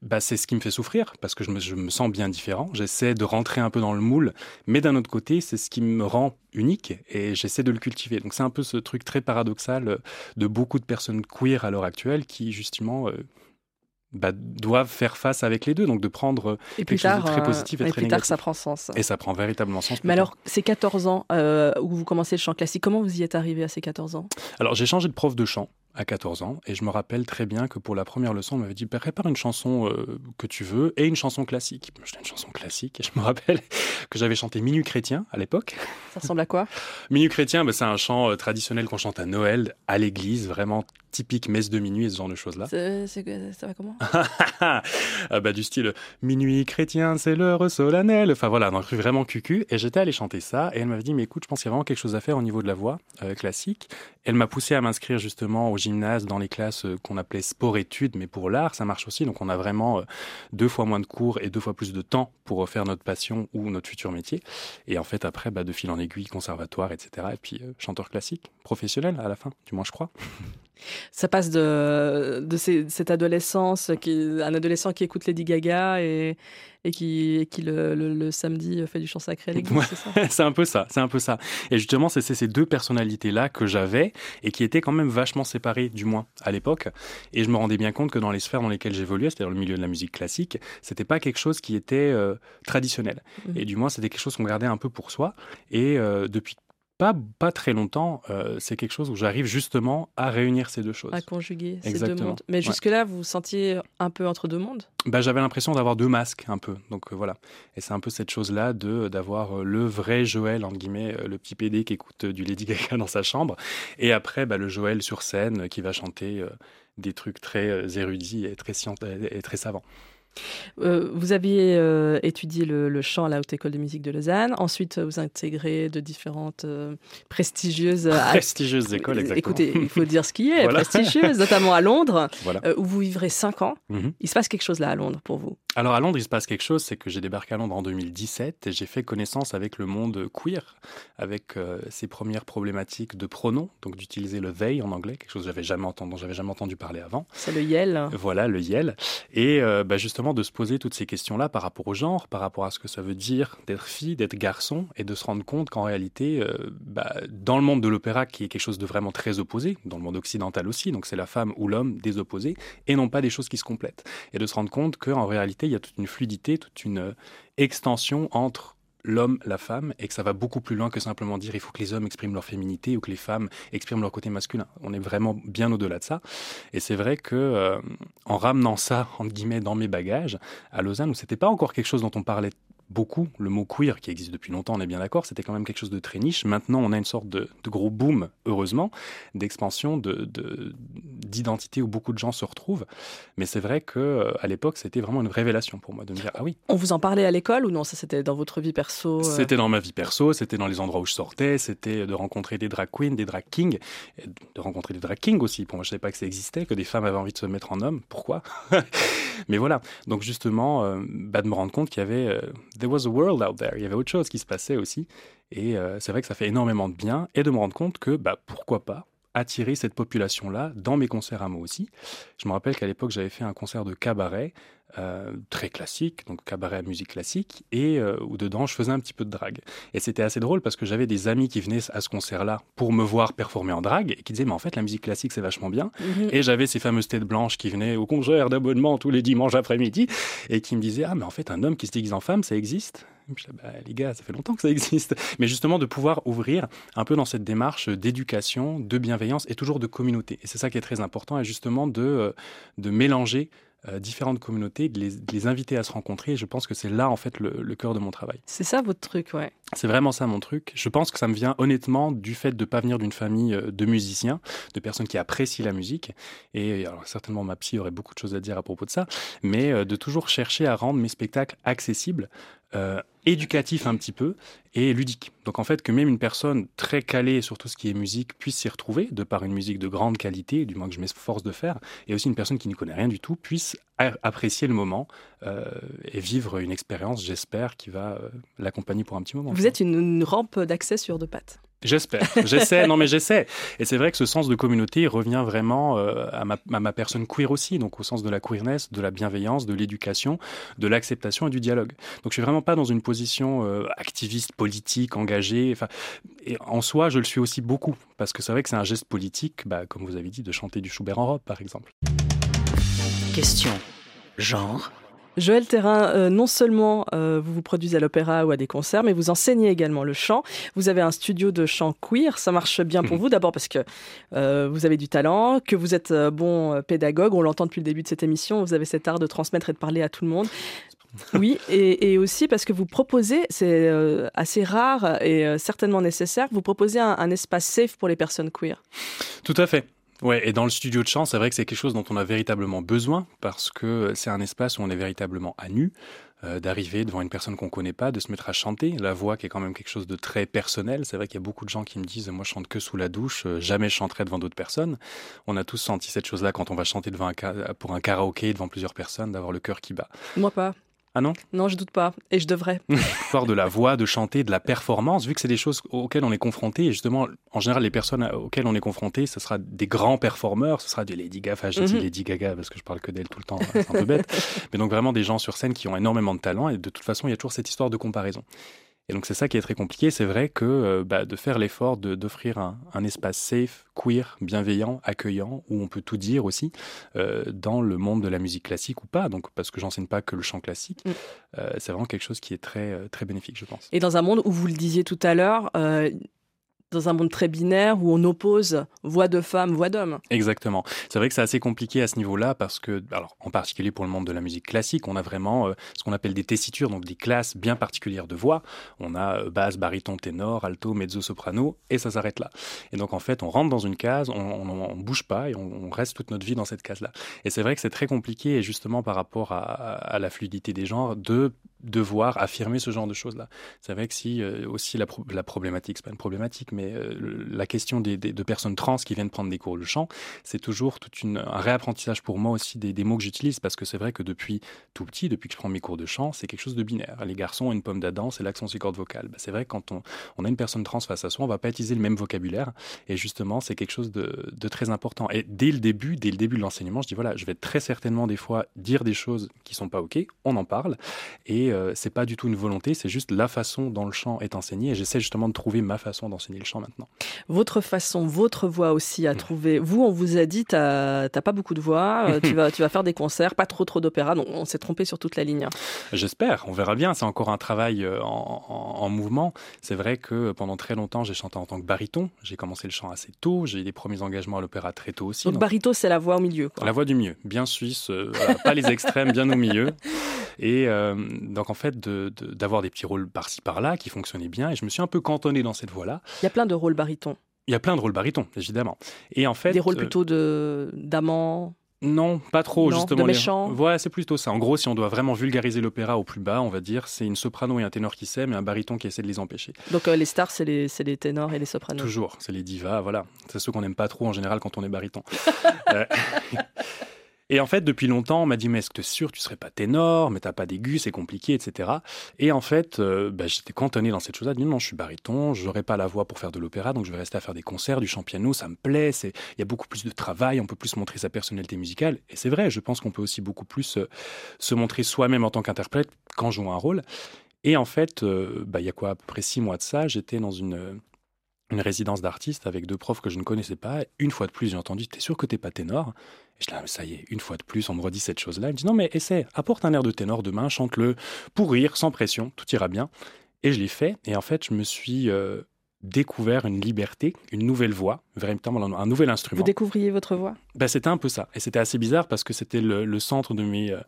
bah, c'est ce qui me fait souffrir, parce que je me, je me sens bien différent, j'essaie de rentrer un peu dans le moule, mais d'un autre côté c'est ce qui me rend unique, et j'essaie de le cultiver. Donc c'est un peu ce truc très paradoxal euh, de beaucoup de personnes queer à l'heure actuelle qui justement euh, bah, doivent faire face avec les deux, donc de prendre euh, et quelque chose de très positif et, et très plus négatif. tard, ça prend sens. Et ça prend véritablement sens. Mais alors, ces 14 ans où vous commencez le chant classique, comment vous y êtes arrivé à ces 14 ans? Alors, j'ai changé de prof de chant à 14 ans et je me rappelle très bien que pour la première leçon, on m'avait dit prépare une chanson que tu veux et une chanson classique. J'étais une chanson classique et je me rappelle que j'avais chanté Minuit chrétien à l'époque. Ça ressemble à quoi? Minuit chrétien, bah, c'est un chant euh, traditionnel qu'on chante à Noël, à l'église, vraiment typique messe de minuit et ce genre de choses-là. Ça va comment? Ah, bah, Du style Minuit chrétien, c'est l'heure solennelle. Enfin voilà, un truc vraiment cucu. Et j'étais allé chanter ça et elle m'avait dit Mais écoute, je pense qu'il y a vraiment quelque chose à faire au niveau de la voix euh, classique. Elle m'a poussé à m'inscrire justement au gymnase dans les classes euh, qu'on appelait sport-études, mais pour l'art, ça marche aussi. Donc on a vraiment deux fois moins de cours et deux fois plus de temps pour faire notre passion ou notre futur métier. Et en fait, après, bah, de fil en aiguille, conservatoire, etc. Et puis euh, chanteur classique, professionnel à la fin, du moins je crois. Ça passe de, de cette adolescence, qui, un adolescent qui écoute Lady Gaga et, et qui, qui le, samedi fait du chant sacré à l'église, c'est ça? C'est un peu ça, c'est un peu ça. Et justement, c'est ces deux personnalités-là que j'avais et qui étaient quand même vachement séparées, du moins à l'époque. Et je me rendais bien compte que dans les sphères dans lesquelles j'évoluais, c'est-à-dire le milieu de la musique classique, c'était pas quelque chose qui était euh, traditionnel. Mmh. Et du moins, c'était quelque chose qu'on gardait un peu pour soi. Et euh, depuis pas, pas très longtemps, euh, c'est quelque chose où j'arrive justement à réunir ces deux choses. À conjuguer ces deux mondes. Mais jusque-là, vous vous sentiez un peu entre deux mondes? Bah, J'avais l'impression d'avoir deux masques un peu. Donc euh, voilà. Et c'est un peu cette chose-là de d'avoir euh, le vrai Joël, entre guillemets, le petit PD qui écoute du Lady Gaga dans sa chambre. Et après, bah, le Joël sur scène qui va chanter des trucs très érudits et très, et très savants. Euh, vous aviez euh, étudié le, chant à la Haute École de musique de Lausanne. Ensuite, vous intégrez de différentes euh, prestigieuses... prestigieuses écoles, exactement. Écoutez, il faut dire ce qui est, prestigieuses, notamment à Londres, où vous vivrez cinq ans. Mhm. Il se passe quelque chose là à Londres pour vous? Alors à Londres, il se passe quelque chose, c'est que j'ai débarqué à Londres en 2017 et j'ai fait connaissance avec le monde queer, avec ses premières problématiques de pronoms, donc d'utiliser le they en anglais, quelque chose que j'avais jamais entendu, dont j'avais jamais entendu parler avant. C'est le yel. Voilà, le yel. Et bah, justement, de se poser toutes ces questions-là par rapport au genre, par rapport à ce que ça veut dire d'être fille, d'être garçon, et de se rendre compte qu'en réalité, euh, bah, dans le monde de l'opéra, qui est quelque chose de vraiment très opposé, dans le monde occidental aussi, donc c'est la femme ou l'homme des opposés, et non pas des choses qui se complètent. Et de se rendre compte qu'en réalité, il y a toute une fluidité, toute une euh, extension entre l'homme, la femme, et que ça va beaucoup plus loin que simplement dire il faut que les hommes expriment leur féminité ou que les femmes expriment leur côté masculin. On est vraiment bien au-delà de ça. Et c'est vrai que euh, en ramenant ça entre guillemets dans mes bagages à Lausanne, où c'était pas encore quelque chose dont on parlait beaucoup. Le mot queer, qui existe depuis longtemps, on est bien d'accord, c'était quand même quelque chose de très niche. Maintenant, on a une sorte de, gros boom, heureusement, d'expansion, d'identité où beaucoup de gens se retrouvent. Mais c'est vrai que euh, à l'époque, c'était vraiment une révélation pour moi de me dire ah oui. On vous en parlait à l'école ou non? Ça, c'était dans votre vie perso euh? C'était dans ma vie perso, c'était dans les endroits où je sortais, c'était de rencontrer des drag queens, des drag kings, de rencontrer des drag kings aussi. Pour moi, je savais pas que ça existait, que des femmes avaient envie de se mettre en homme. Pourquoi? Mais voilà. Donc justement, euh, bah, de me rendre compte qu'il y avait there was a world out there. Il y avait autre chose qui se passait aussi. Et c'est vrai que ça fait énormément de bien. Et de me rendre compte que, bah, pourquoi pas attirer cette population-là dans mes concerts à moi aussi. Je me rappelle qu'à l'époque, j'avais fait un concert de cabaret euh, très classique, donc cabaret à musique classique, et euh, où dedans je faisais un petit peu de drague. Et c'était assez drôle parce que j'avais des amis qui venaient à ce concert-là pour me voir performer en drague et qui disaient mais en fait la musique classique c'est vachement bien. Mhm. Et j'avais ces fameuses têtes blanches qui venaient au concert d'abonnement tous les dimanches après-midi et qui me disaient ah mais en fait un homme qui se déguise en femme ça existe? Bah, les gars, ça fait longtemps que ça existe. Mais justement, de pouvoir ouvrir un peu dans cette démarche d'éducation, de bienveillance et toujours de communauté. Et c'est ça qui est très important, et justement de, euh, de mélanger euh, différentes communautés, de les, inviter à se rencontrer. Et je pense que c'est là, en fait, le, cœur de mon travail. C'est ça votre truc, ouais. C'est vraiment ça mon truc. Je pense que ça me vient honnêtement du fait de ne pas venir d'une famille euh, de musiciens, de personnes qui apprécient la musique. Et alors, certainement, ma psy aurait beaucoup de choses à dire à propos de ça, mais de toujours chercher à rendre mes spectacles accessibles euh, éducatif un petit peu et ludique. Donc en fait que même une personne très calée sur tout ce qui est musique puisse s'y retrouver, de par une musique de grande qualité, du moins que je m'efforce de faire, et aussi une personne qui n'y connaît rien du tout puisse apprécier le moment et vivre une expérience, j'espère, qui va euh, l'accompagner pour un petit moment. Vous êtes une, rampe d'accès sur deux pattes. J'espère, j'essaie, non mais j'essaie. Et c'est vrai que ce sens de communauté revient vraiment euh, à, ma, à, ma, personne queer aussi, donc au sens de la queerness, de la bienveillance, de l'éducation, de l'acceptation et du dialogue. Donc je suis vraiment pas dans une position euh, activiste, politique, engagée. Enfin, et en soi, je le suis aussi beaucoup, parce que c'est vrai que c'est un geste politique, bah, comme vous avez dit, de chanter du Schubert en robe, par exemple. Question genre Joël Terrain, euh, non seulement euh, vous vous produisez à l'opéra ou à des concerts, mais vous enseignez également le chant. Vous avez un studio de chant queer. Ça marche bien pour mhm. vous, d'abord parce que euh, vous avez du talent, que vous êtes bon pédagogue. On l'entend depuis le début de cette émission. Vous avez cet art de transmettre et de parler à tout le monde. Oui, et, aussi parce que vous proposez, c'est assez rare et certainement nécessaire, vous proposez un espace safe pour les personnes queer. Tout à fait. Ouais, et dans le studio de chant, c'est vrai que c'est quelque chose dont on a véritablement besoin parce que c'est un espace où on est véritablement à nu, euh, d'arriver devant une personne qu'on connaît pas, de se mettre à chanter. La voix qui est quand même quelque chose de très personnel. C'est vrai qu'il y a beaucoup de gens qui me disent, moi je chante que sous la douche, euh, jamais je chanterai devant d'autres personnes. On a tous senti cette chose-là quand on va chanter devant un pour un karaoké devant plusieurs personnes, d'avoir le cœur qui bat. Moi pas. Ah non? Non, je doute pas. Et je devrais. Fort de la voix, de chanter, de la performance, vu que c'est des choses auxquelles on est confronté. Et justement, en général, les personnes auxquelles on est confronté, ce sera des grands performeurs. Ce sera des Lady Gaga. Enfin, je dis mhm. Lady Gaga parce que je parle que d'elle tout le temps. Hein, c'est un peu bête. Mais donc vraiment des gens sur scène qui ont énormément de talent. Et de toute façon, il y a toujours cette histoire de comparaison. Et donc c'est ça qui est très compliqué. C'est vrai que euh, bah, de faire l'effort d'offrir un, un, espace safe, queer, bienveillant, accueillant, où on peut tout dire aussi, euh, dans le monde de la musique classique ou pas, donc parce que j'enseigne pas que le chant classique, mm. euh, c'est vraiment quelque chose qui est très, très bénéfique, je pense. Et dans un monde où vous le disiez tout à l'heure, dans un monde très binaire où on oppose voix de femme, voix d'homme. Exactement. C'est vrai que c'est assez compliqué à ce niveau-là parce que, alors, en particulier pour le monde de la musique classique, on a vraiment euh, ce qu'on appelle des tessitures, donc des classes bien particulières de voix. On a euh, basse, baryton, ténor, alto, mezzo, soprano, et ça s'arrête là. Et donc, en fait, on rentre dans une case, on, ne bouge pas et on, reste toute notre vie dans cette case-là. Et c'est vrai que c'est très compliqué, et justement par rapport à, à la fluidité des genres, de devoir affirmer ce genre de choses-là. C'est vrai que si euh, aussi la, la problématique, c'est pas une problématique, mais euh, la question des, de personnes trans qui viennent prendre des cours de chant, c'est toujours tout une, un réapprentissage pour moi aussi des, mots que j'utilise, parce que c'est vrai que depuis tout petit, depuis que je prends mes cours de chant, c'est quelque chose de binaire. Les garçons ont une pomme d'Adam, c'est l'accent sur corde vocale. Bah, c'est vrai que quand on, on, a une personne trans face à soi, on va pas utiliser le même vocabulaire, et justement, c'est quelque chose de, de très important. Et dès le début, dès le début de l'enseignement, je dis voilà, je vais très certainement des fois dire des choses qui sont pas ok, on en parle, et euh, c'est pas du tout une volonté, c'est juste la façon dont le chant est enseigné. Et j'essaie justement de trouver ma façon d'enseigner le chant maintenant. Votre façon, votre voix aussi à mm. trouver. Vous, on vous a dit, t'as pas beaucoup de voix, euh, tu, vas, tu vas faire des concerts, pas trop trop d'opéra. Donc on s'est trompé sur toute la ligne. J'espère, on verra bien. C'est encore un travail euh, en, mouvement. C'est vrai que pendant très longtemps, j'ai chanté en tant que baryton. J'ai commencé le chant assez tôt. J'ai eu des premiers engagements à l'opéra très tôt aussi. Donc, baryton, c'est la voix au milieu. La voix du milieu, bien suisse, pas les extrêmes, bien au milieu. Et euh, donc, en fait, d'avoir des petits rôles par-ci par-là qui fonctionnaient bien. Et je me suis un peu cantonné dans cette voie-là. Il y a plein de rôles barytons. Il y a plein de rôles barytons, évidemment. Et en fait, des rôles euh, plutôt de d'amants? Non, pas trop, justement. De méchants? Ouais, c'est plutôt ça. En gros, si on doit vraiment vulgariser l'opéra au plus bas, on va dire, c'est une soprano et un ténor qui s'aiment et un baryton qui essaie de les empêcher. Donc euh, les stars, c'est les, les, ténors et les sopranos. Toujours, c'est les divas, voilà. C'est ceux qu'on n'aime pas trop en général quand on est baryton. Et en fait, depuis longtemps, on m'a dit, mais est-ce que tu es sûr tu serais pas ténor, mais t'as pas d'aigu, c'est compliqué, etc. Et en fait, euh, bah, j'étais cantonné dans cette chose-là. non, je suis baryton, je n'aurai pas la voix pour faire de l'opéra, donc je vais rester à faire des concerts, du chant piano, ça me plaît, il y a beaucoup plus de travail, on peut plus montrer sa personnalité musicale. Et c'est vrai, je pense qu'on peut aussi beaucoup plus euh, se montrer soi-même en tant qu'interprète quand joue un rôle. Et en fait, euh, bah, il y a quoi, à peu près six mois de ça, j'étais dans une une résidence d'artiste avec deux profs que je ne connaissais pas. Une fois de plus, j'ai entendu T'es sûr que t'es pas ténor? Et je dis Ça y est, une fois de plus, on me redit cette chose-là. Il me dit Non, mais essaie, apporte un air de ténor demain, chante-le pour rire, sans pression, tout ira bien. Et je l'ai fait. Et en fait, je me suis euh, découvert une liberté, une nouvelle voix, véritablement un nouvel instrument. Vous découvriez votre voix ben, C'était un peu ça. Et c'était assez bizarre parce que c'était le, centre de mes, euh,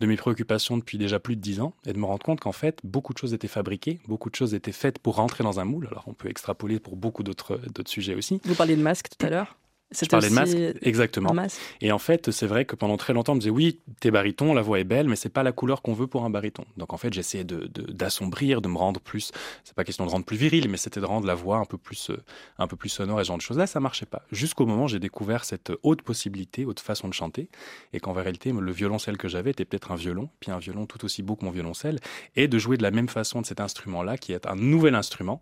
de mes préoccupations depuis déjà plus de dix ans. Et de me rendre compte qu'en fait, beaucoup de choses étaient fabriquées, beaucoup de choses étaient faites pour rentrer dans un moule. Alors on peut extrapoler pour beaucoup d'autres sujets aussi. Vous parliez de masque tout à l'heure je parlais de masque, exactement. Et en fait, c'est vrai que pendant très longtemps, on me disait oui, t'es baryton, la voix est belle, mais c'est pas la couleur qu'on veut pour un baryton. Donc en fait, j'essayais de, d'assombrir, de, me rendre plus. C'est pas question de rendre plus viril, mais c'était de rendre la voix un peu plus, euh, un peu plus sonore et ce genre de choses. Là, ça marchait pas. Jusqu'au moment où j'ai découvert cette haute possibilité, haute façon de chanter, et qu'en réalité, le violoncelle que j'avais était peut-être un violon, puis un violon tout aussi beau que mon violoncelle, et de jouer de la même façon de cet instrument-là, qui est un nouvel instrument,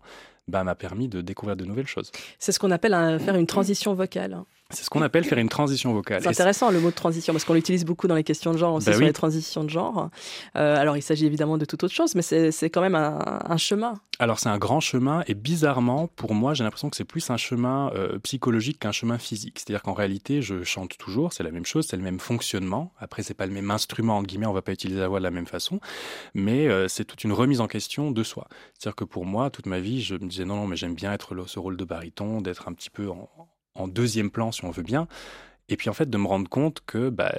bah, m'a permis de découvrir de nouvelles choses. C'est ce qu'on appelle faire une transition vocale. C'est ce qu'on appelle faire une transition vocale. C'est intéressant le mot de transition parce qu'on l'utilise beaucoup dans les questions de genre, aussi bah sur les transitions de genre. Euh, alors il s'agit évidemment de toute autre chose, mais c'est quand même un, chemin. Alors c'est un grand chemin et bizarrement, pour moi, j'ai l'impression que c'est plus un chemin euh, psychologique qu'un chemin physique. C'est-à-dire qu'en réalité, je chante toujours, c'est la même chose, c'est le même fonctionnement. Après, c'est pas le même instrument, entre guillemets, on va pas utiliser la voix de la même façon, mais euh, c'est toute une remise en question de soi. C'est-à-dire que pour moi, toute ma vie, je me disais non, non, mais j'aime bien être ce rôle de baryton, d'être un petit peu en, en deuxième plan, si on veut bien. Et puis en fait, de me rendre compte que bah,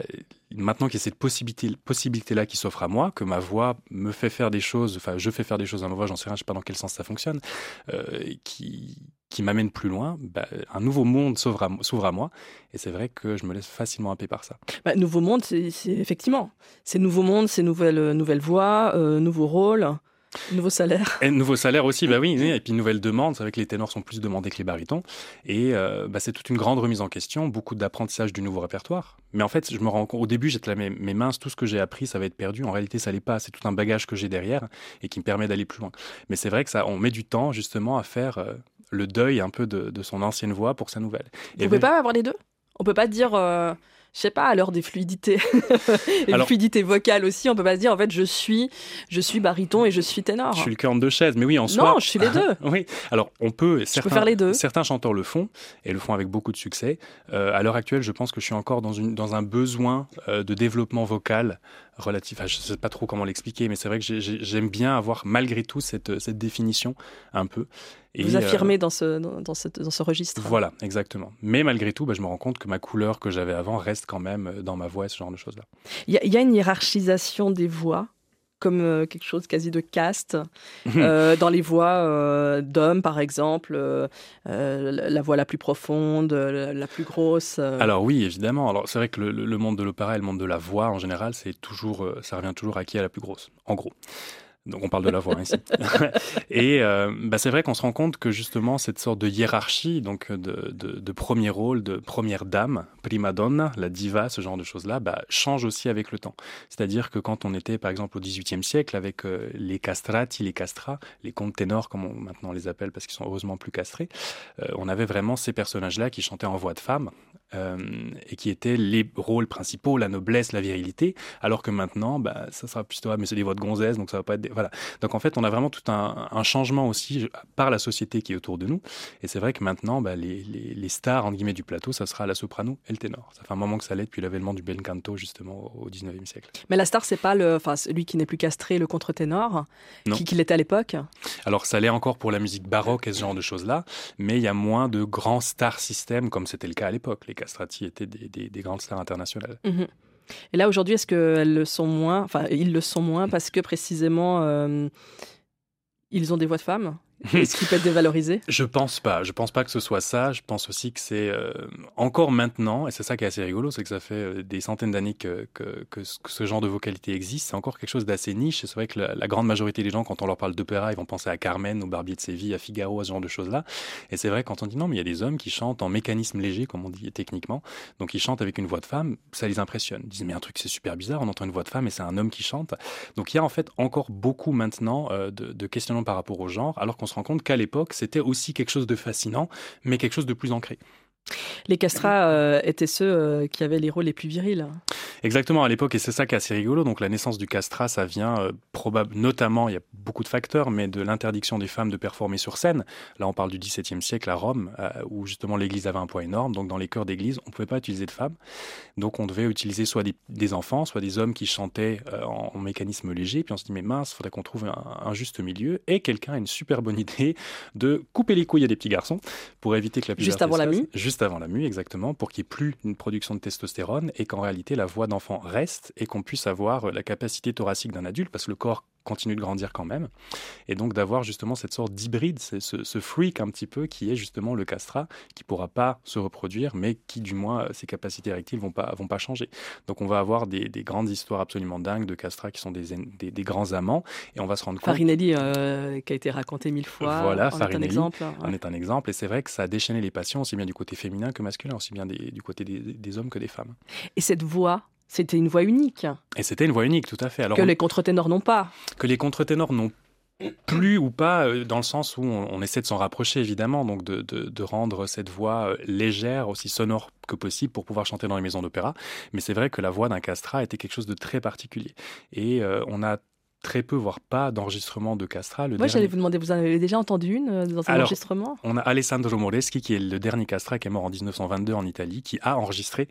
maintenant qu'il y a cette possibilité, possibilité-là qui s'offre à moi, que ma voix me fait faire des choses, enfin je fais faire des choses à ma voix, j'en sais rien, je sais pas dans quel sens ça fonctionne, euh, qui, qui m'amène plus loin, bah, un nouveau monde s'ouvre à, moi. Et c'est vrai que je me laisse facilement happer par ça. Bah, nouveau monde, c'est effectivement, c'est nouveau monde, c'est nouvelle, nouvelle voix, euh, nouveau rôle. Nouveau salaire. Et nouveau salaire aussi, bah oui. Et puis nouvelle demande, c'est vrai que les ténors sont plus demandés que les barytons. Et euh, bah, c'est toute une grande remise en question, beaucoup d'apprentissage du nouveau répertoire. Mais en fait, je me rends compte, au début, j'étais là, mes, mes mains, tout ce que j'ai appris, ça va être perdu. En réalité, ça l'est pas. C'est tout un bagage que j'ai derrière et qui me permet d'aller plus loin. Mais c'est vrai que ça, on met du temps justement à faire euh, le deuil un peu de, son ancienne voix pour sa nouvelle. Vous ne pouvez pas avoir les deux? On peut pas dire. Euh, je sais pas, à l'heure des fluidités, et Alors, fluidité vocale aussi, on peut pas se dire en fait je suis, je suis baryton et je suis ténor. Je suis le cœur de chaise, mais oui en soi. Non, je suis les deux. oui. Alors on peut. Certains, faire les deux. Certains chanteurs le font et le font avec beaucoup de succès. Euh, à l'heure actuelle, je pense que je suis encore dans une dans un besoin euh, de développement vocal relatif. je sais pas trop comment l'expliquer, mais c'est vrai que j'aime bien avoir malgré tout cette cette définition un peu. Et Vous affirmez euh, dans, ce, dans, ce, dans, ce, registre. Voilà, exactement. Mais malgré tout, bah, je me rends compte que ma couleur que j'avais avant reste quand même euh, dans ma voix et ce genre de choses-là. Il y, a une hiérarchisation des voix comme euh, quelque chose quasi de caste. dans les voix d'hommes, par exemple, la voix la plus profonde, la, plus grosse. Alors oui, évidemment. Alors c'est vrai que le, le, monde de l'opéra et le monde de la voix en général, c'est toujours, ça revient toujours à qui est la plus grosse, en gros. Donc on parle de la voix ici. et euh, bah, c'est vrai qu'on se rend compte que justement cette sorte de hiérarchie, donc de, de, premier rôle, de première dame, prima donna, la diva, ce genre de choses-là, bah, change aussi avec le temps. C'est-à-dire que quand on était par exemple au XVIIIe siècle avec euh, les castrati, les castras, les contes ténors comme on maintenant les appelle parce qu'ils sont heureusement plus castrés, euh, on avait vraiment ces personnages-là qui chantaient en voix de femme euh, et qui étaient les rôles principaux, la noblesse, la virilité, alors que maintenant, bah, ça sera plutôt, ah, mais c'est des voix de gonzesse, donc ça va pas être Voilà. Donc en fait, on a vraiment tout un, changement aussi par la société qui est autour de nous, et c'est vrai que maintenant, bah, les, les, stars, entre guillemets, du plateau, ça sera la soprano et le ténor. Ça fait un moment que ça l'est depuis l'avènement du bel canto, justement, au 19e siècle. Mais la star, c'est pas le, enfin, celui qui n'est plus castré, le contre-ténor, qui, qui l'était à l'époque Alors ça l'est encore pour la musique baroque et ce genre de choses-là, mais il y a moins de grands star systèmes comme c'était le cas à l'époque. Les castrati étaient des, grandes stars internationales. Mhm. Et là, aujourd'hui, est-ce qu'elles le sont moins Enfin, ils le sont moins parce que précisément, euh, ils ont des voix de femmes? Est-ce qu'il peut être dévalorisé? Je pense pas. Je pense pas que ce soit ça. Je pense aussi que c'est euh, encore maintenant, et c'est ça qui est assez rigolo, c'est que ça fait euh, des centaines d'années que, que, ce genre de vocalité existe. C'est encore quelque chose d'assez niche. C'est vrai que la, grande majorité des gens, quand on leur parle d'opéra, ils vont penser à Carmen, au Barbier de Séville, à Figaro, à ce genre de choses-là. Et c'est vrai quand on dit non, mais il y a des hommes qui chantent en mécanisme léger, comme on dit techniquement, donc ils chantent avec une voix de femme, ça les impressionne. Ils disent mais un truc c'est super bizarre, on entend une voix de femme et c'est un homme qui chante. Donc il y a en fait encore beaucoup maintenant euh, de, de questionnements par rapport au genre, alors qu'on se rend compte qu'à l'époque, c'était aussi quelque chose de fascinant, mais quelque chose de plus ancré. Les castrats euh, étaient ceux euh, qui avaient les rôles les plus virils. Exactement, à l'époque, et c'est ça qui est assez rigolo. Donc la naissance du castrat, ça vient euh, probablement, notamment, il y a beaucoup de facteurs, mais de l'interdiction des femmes de performer sur scène. Là, on parle du XVIIe siècle à Rome, où justement l'Église avait un poids énorme. Donc dans les chœurs d'église, on ne pouvait pas utiliser de femmes. Donc on devait utiliser soit des, enfants, soit des hommes qui chantaient en, mécanisme léger. Puis on se dit, mais mince, il faudrait qu'on trouve un, un, juste milieu. Et quelqu'un a une super bonne idée de couper les couilles à des petits garçons pour éviter que la Juste avant la mue juste avant la mue, exactement, pour qu'il n'y ait plus une production de testostérone et qu'en réalité la voix d'enfant reste et qu'on puisse avoir la capacité thoracique d'un adulte, parce que le corps continue de grandir quand même. Et donc d'avoir justement cette sorte d'hybride, ce, ce, freak un petit peu qui est justement le castrat, qui pourra pas se reproduire, mais qui du moins ses capacités érectiles vont pas vont pas changer. Donc on va avoir des, des grandes histoires absolument dingues de castrats qui sont des, des, des, grands amants, et on va se rendre compte. Farinelli, euh, qui a été raconté mille fois. Voilà, Farinelli, est un exemple. On est un exemple, et c'est vrai que ça a déchaîné les passions aussi bien du côté féminin que masculin, aussi bien du côté des hommes que des femmes. Et cette voix c'était une voix unique. Et c'était une voix unique, tout à fait. Alors, que les contre-ténors n'ont pas. Que les contre-ténors n'ont plus ou pas, euh, dans le sens où on, essaie de s'en rapprocher évidemment, donc de, rendre cette voix euh, légère, aussi sonore que possible pour pouvoir chanter dans les maisons d'opéra. Mais c'est vrai que la voix d'un castrat était quelque chose de très particulier. Et euh, on a très peu, voire pas d'enregistrement de Castra. Moi, j'allais vous demander, vous en avez déjà entendu une euh, dans un enregistrement? On a Alessandro Moreschi, qui est le dernier Castra, qui est mort en 1922 en Italie, qui a enregistré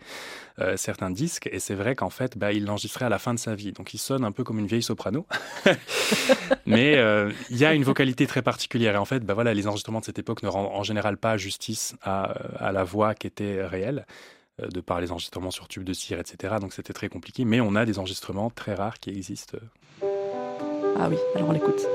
euh, certains disques. Et c'est vrai qu'en fait, bah, il l'enregistrait à la fin de sa vie. Donc il sonne un peu comme une vieille soprano. Mais euh, il y a une vocalité très particulière. Et en fait, bah, voilà, les enregistrements de cette époque ne rendent en général pas justice à, à la voix qui était réelle de par les enregistrements sur tube de cire, etc. Donc c'était très compliqué. Mais on a des enregistrements très rares qui existent. Ah oui, alors on l'écoute.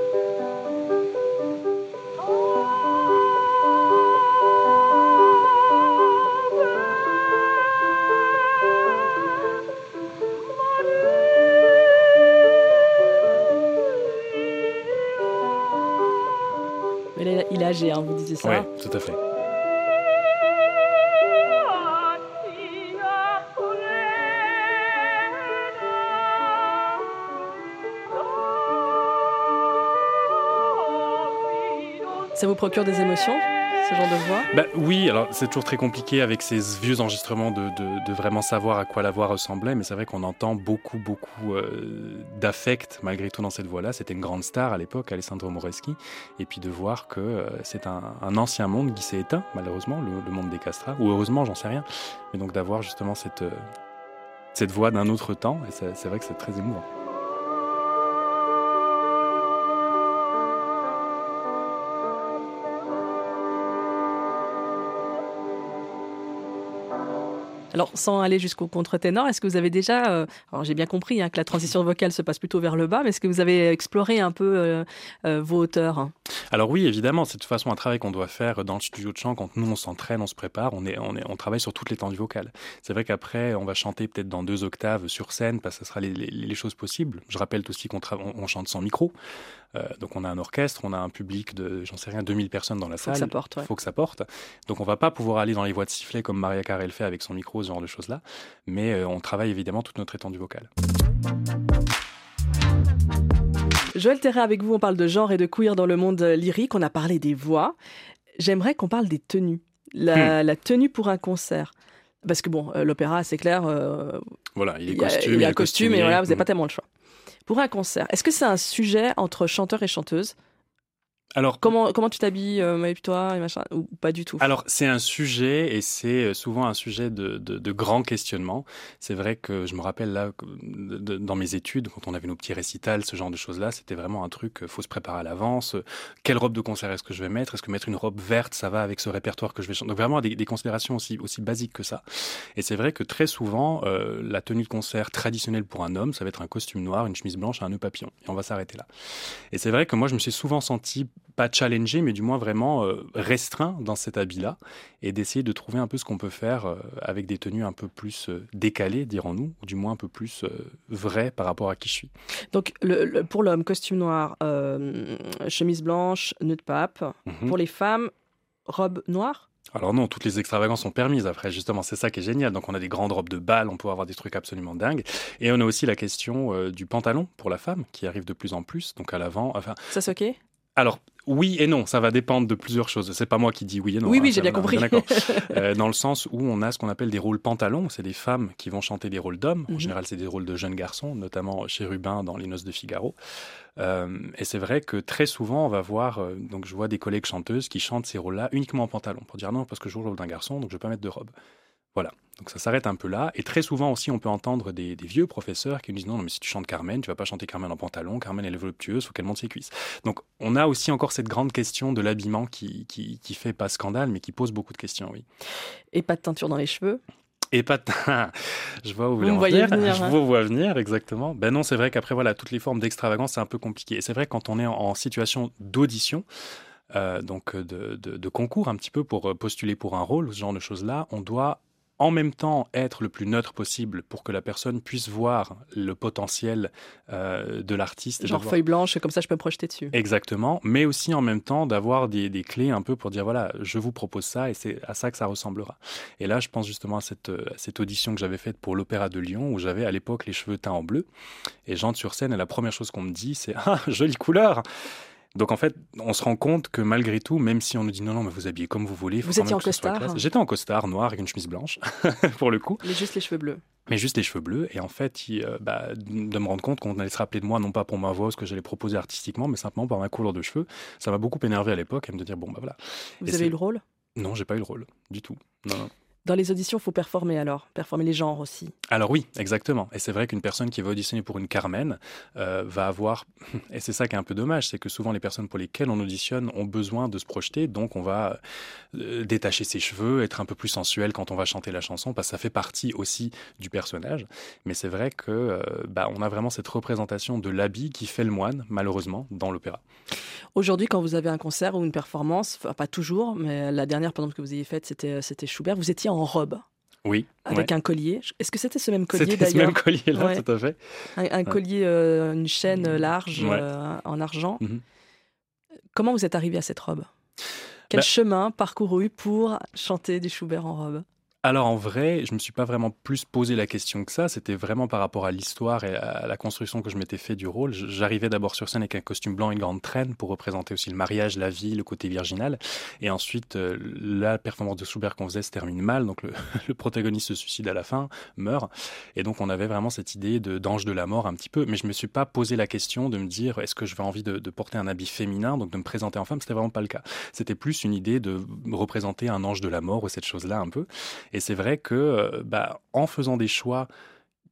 Il est âgé, hein, vous disiez ça Oui, tout à fait. Ça vous procure des émotions ce genre de voix? Bah, Oui, alors c'est toujours très compliqué avec ces vieux enregistrements de, de, vraiment savoir à quoi la voix ressemblait, mais c'est vrai qu'on entend beaucoup, beaucoup euh, d'affect malgré tout dans cette voix-là. C'était une grande star à l'époque, Alessandro Moreschi, et puis de voir que euh, c'est un, ancien monde qui s'est éteint, malheureusement, le, monde des castrats, ou heureusement, j'en sais rien, mais donc d'avoir justement cette, euh, cette voix d'un autre temps, et c'est vrai que c'est très émouvant. Alors, sans aller jusqu'au contre-ténor, est-ce que vous avez déjà, euh, alors j'ai bien compris hein, que la transition vocale se passe plutôt vers le bas, mais est-ce que vous avez exploré un peu euh, euh, vos hauteurs Alors oui, évidemment, c'est de toute façon un travail qu'on doit faire dans le studio de chant quand nous on s'entraîne, on se prépare, on, est, on, est, on travaille sur toutes les tendues vocales. C'est vrai qu'après, on va chanter peut-être dans deux octaves sur scène, parce que ce sera les, choses possibles. Je rappelle aussi qu'on on chante sans micro. Euh, donc on a un orchestre, on a un public de, j'en sais rien, 2000 personnes dans la salle. Faut que ça porte. Faut que ça porte. Donc on va pas pouvoir aller dans les voies de sifflet comme Maria Carey le fait avec son micro, ce genre de choses-là. Mais euh, on travaille évidemment toute notre étendue vocale. Joël Terra, avec vous, on parle de genre et de queer dans le monde lyrique. On a parlé des voix. J'aimerais qu'on parle des tenues. La, hmm. la tenue pour un concert. Parce que bon, euh, l'opéra, c'est clair. voilà, il est y a, costume. Il y a un costume et voilà, vous n'avez Mm. pas tellement le choix. Pour un concert, est-ce que c'est un sujet entre chanteur et chanteuse Alors, Comment, comment tu t'habilles, euh, toi, et machin, ou pas du tout? Alors, c'est un sujet et c'est souvent un sujet de, de, de grand questionnement. C'est vrai que je me rappelle là, de- dans mes études, quand on avait nos petits récitals, ce genre de choses-là, c'était vraiment un truc, euh, faut se préparer à l'avance. Euh, Quelle robe de concert est-ce que je vais mettre? Est-ce que mettre une robe verte, ça va avec ce répertoire que je vais chanter Donc vraiment des, des considérations aussi, aussi basiques que ça. Et c'est vrai que très souvent, euh, la tenue de concert traditionnelle pour un homme, ça va être un costume noir, une chemise blanche, un nœud papillon. Et on va s'arrêter là. Et c'est vrai que moi, je me suis souvent senti pas challengé, mais du moins vraiment euh, restreint dans cet habit-là, et d'essayer de trouver un peu ce qu'on peut faire euh, avec des tenues un peu plus euh, décalées, dirons-nous, ou du moins un peu plus vraies par rapport à qui je suis. Donc, le- le- pour l'homme, costume noir, euh, chemise blanche, nœud de pape. Mhm. Pour les femmes, robe noire? Alors non, toutes les extravagances sont permises après, justement, c'est ça qui est génial. Donc on a des grandes robes de bal, on peut avoir des trucs absolument dingues. Et on a aussi la question euh, du pantalon pour la femme, qui arrive de plus en plus, donc à l'avant. Enfin, Ça, c'est OK alors, oui et non, ça va dépendre de plusieurs choses. C'est pas moi qui dis oui et non. Oui, hein, oui, ça, j'ai bien compris. Euh, dans le sens où on a ce qu'on appelle des rôles pantalons. C'est des femmes qui vont chanter des rôles d'hommes. En Mhm. général, c'est des rôles de jeunes garçons, notamment chez Rubin dans Les Noces de Figaro. Euh, et c'est vrai que très souvent, on va voir, euh, donc je vois des collègues chanteuses qui chantent ces rôles-là uniquement en pantalon, pour dire non, parce que je joue le rôle d'un garçon, donc je ne vais pas mettre de robe. Voilà. Donc ça s'arrête un peu là. Et très souvent aussi, on peut entendre des, des vieux professeurs qui nous disent non, mais si tu chantes Carmen, tu vas pas chanter Carmen en pantalon. Carmen, elle est voluptueuse, faut qu'elle monte ses cuisses. Donc on a aussi encore cette grande question de l'habillement qui, qui, qui fait pas scandale, mais qui pose beaucoup de questions, oui. Et pas de teinture dans les cheveux Et pas de... je vois où vous voulez en voyez venir. venir, Je hein. vous vois venir, exactement. Ben non, c'est vrai qu'après, voilà, toutes les formes d'extravagance, c'est un peu compliqué. Et c'est vrai quand on est en, en situation d'audition, euh, donc de, de- de concours un petit peu pour postuler pour un rôle, ce genre de choses-là, on doit en même temps être le plus neutre possible pour que la personne puisse voir le potentiel euh, de l'artiste. Genre feuille blanche, comme ça, je peux me projeter dessus. Exactement, mais aussi en même temps d'avoir des, des clés un peu pour dire voilà, je vous propose ça et c'est à ça que ça ressemblera. Et là, je pense justement à cette, à cette audition que j'avais faite pour l'Opéra de Lyon où j'avais à l'époque les cheveux teints en bleu et j'entre sur scène et la première chose qu'on me dit c'est ah jolie couleur. Donc en fait, on se rend compte que malgré tout, même si on nous dit non non mais vous habillez comme vous voulez, faut Vous étiez en costard. J'étais en costard noir avec une chemise blanche pour le coup Mais juste les cheveux bleus. mais juste les cheveux bleus. Et en fait, il, euh, bah, de me rendre compte qu'on allait se rappeler de moi, non pas pour ma voix, ce que j'allais proposer artistiquement, mais simplement par ma couleur de cheveux. Ça m'a beaucoup énervé à l'époque et me dire, bon, bah voilà. Vous Et avez eu le rôle? Non, j'ai pas eu le rôle, du tout. Non, non. Dans les auditions, il faut performer alors. Performer les genres aussi. Alors oui, exactement. Et c'est vrai qu'une personne qui va auditionner pour une Carmen euh, va avoir, et c'est ça qui est un peu dommage, c'est que souvent les personnes pour lesquelles on auditionne ont besoin de se projeter, donc on va euh, détacher ses cheveux, être un peu plus sensuel quand on va chanter la chanson, parce que ça fait partie aussi du personnage. Mais c'est vrai que euh, bah, on a vraiment cette représentation de l'habit qui fait le moine, malheureusement, dans l'opéra. Aujourd'hui, quand vous avez un concert ou une performance, enfin pas toujours, mais la dernière, pendant que vous ayez faite, c'était, c'était Schubert, vous étiez en robe, Oui, avec un collier. Est-ce que c'était ce même collier c'était ce même collier-là, Ouais. tout à fait. Un, un collier, euh, une chaîne large Ouais. euh, en argent. Mhm. Comment vous êtes arrivé à cette robe? Quel Bah- chemin parcouru pour chanter du Schubert en robe? Alors en vrai, je me suis pas vraiment plus posé la question que ça. C'était vraiment par rapport à l'histoire et à la construction que je m'étais fait du rôle. J'arrivais d'abord sur scène avec un costume blanc et une grande traîne pour représenter aussi le mariage, la vie, le côté virginal. Et ensuite, euh, la performance de Schubert qu'on faisait se termine mal. Donc le, protagoniste se suicide à la fin, meurt. Et donc on avait vraiment cette idée d'ange de la mort un petit peu. Mais je me suis pas posé la question de me dire est-ce que je vais envie de, porter un habit féminin, donc de me présenter en femme? C'était vraiment pas le cas. C'était plus une idée de représenter un ange de la mort ou cette chose-là un peu. C'est vrai que, euh, bah, en faisant des choix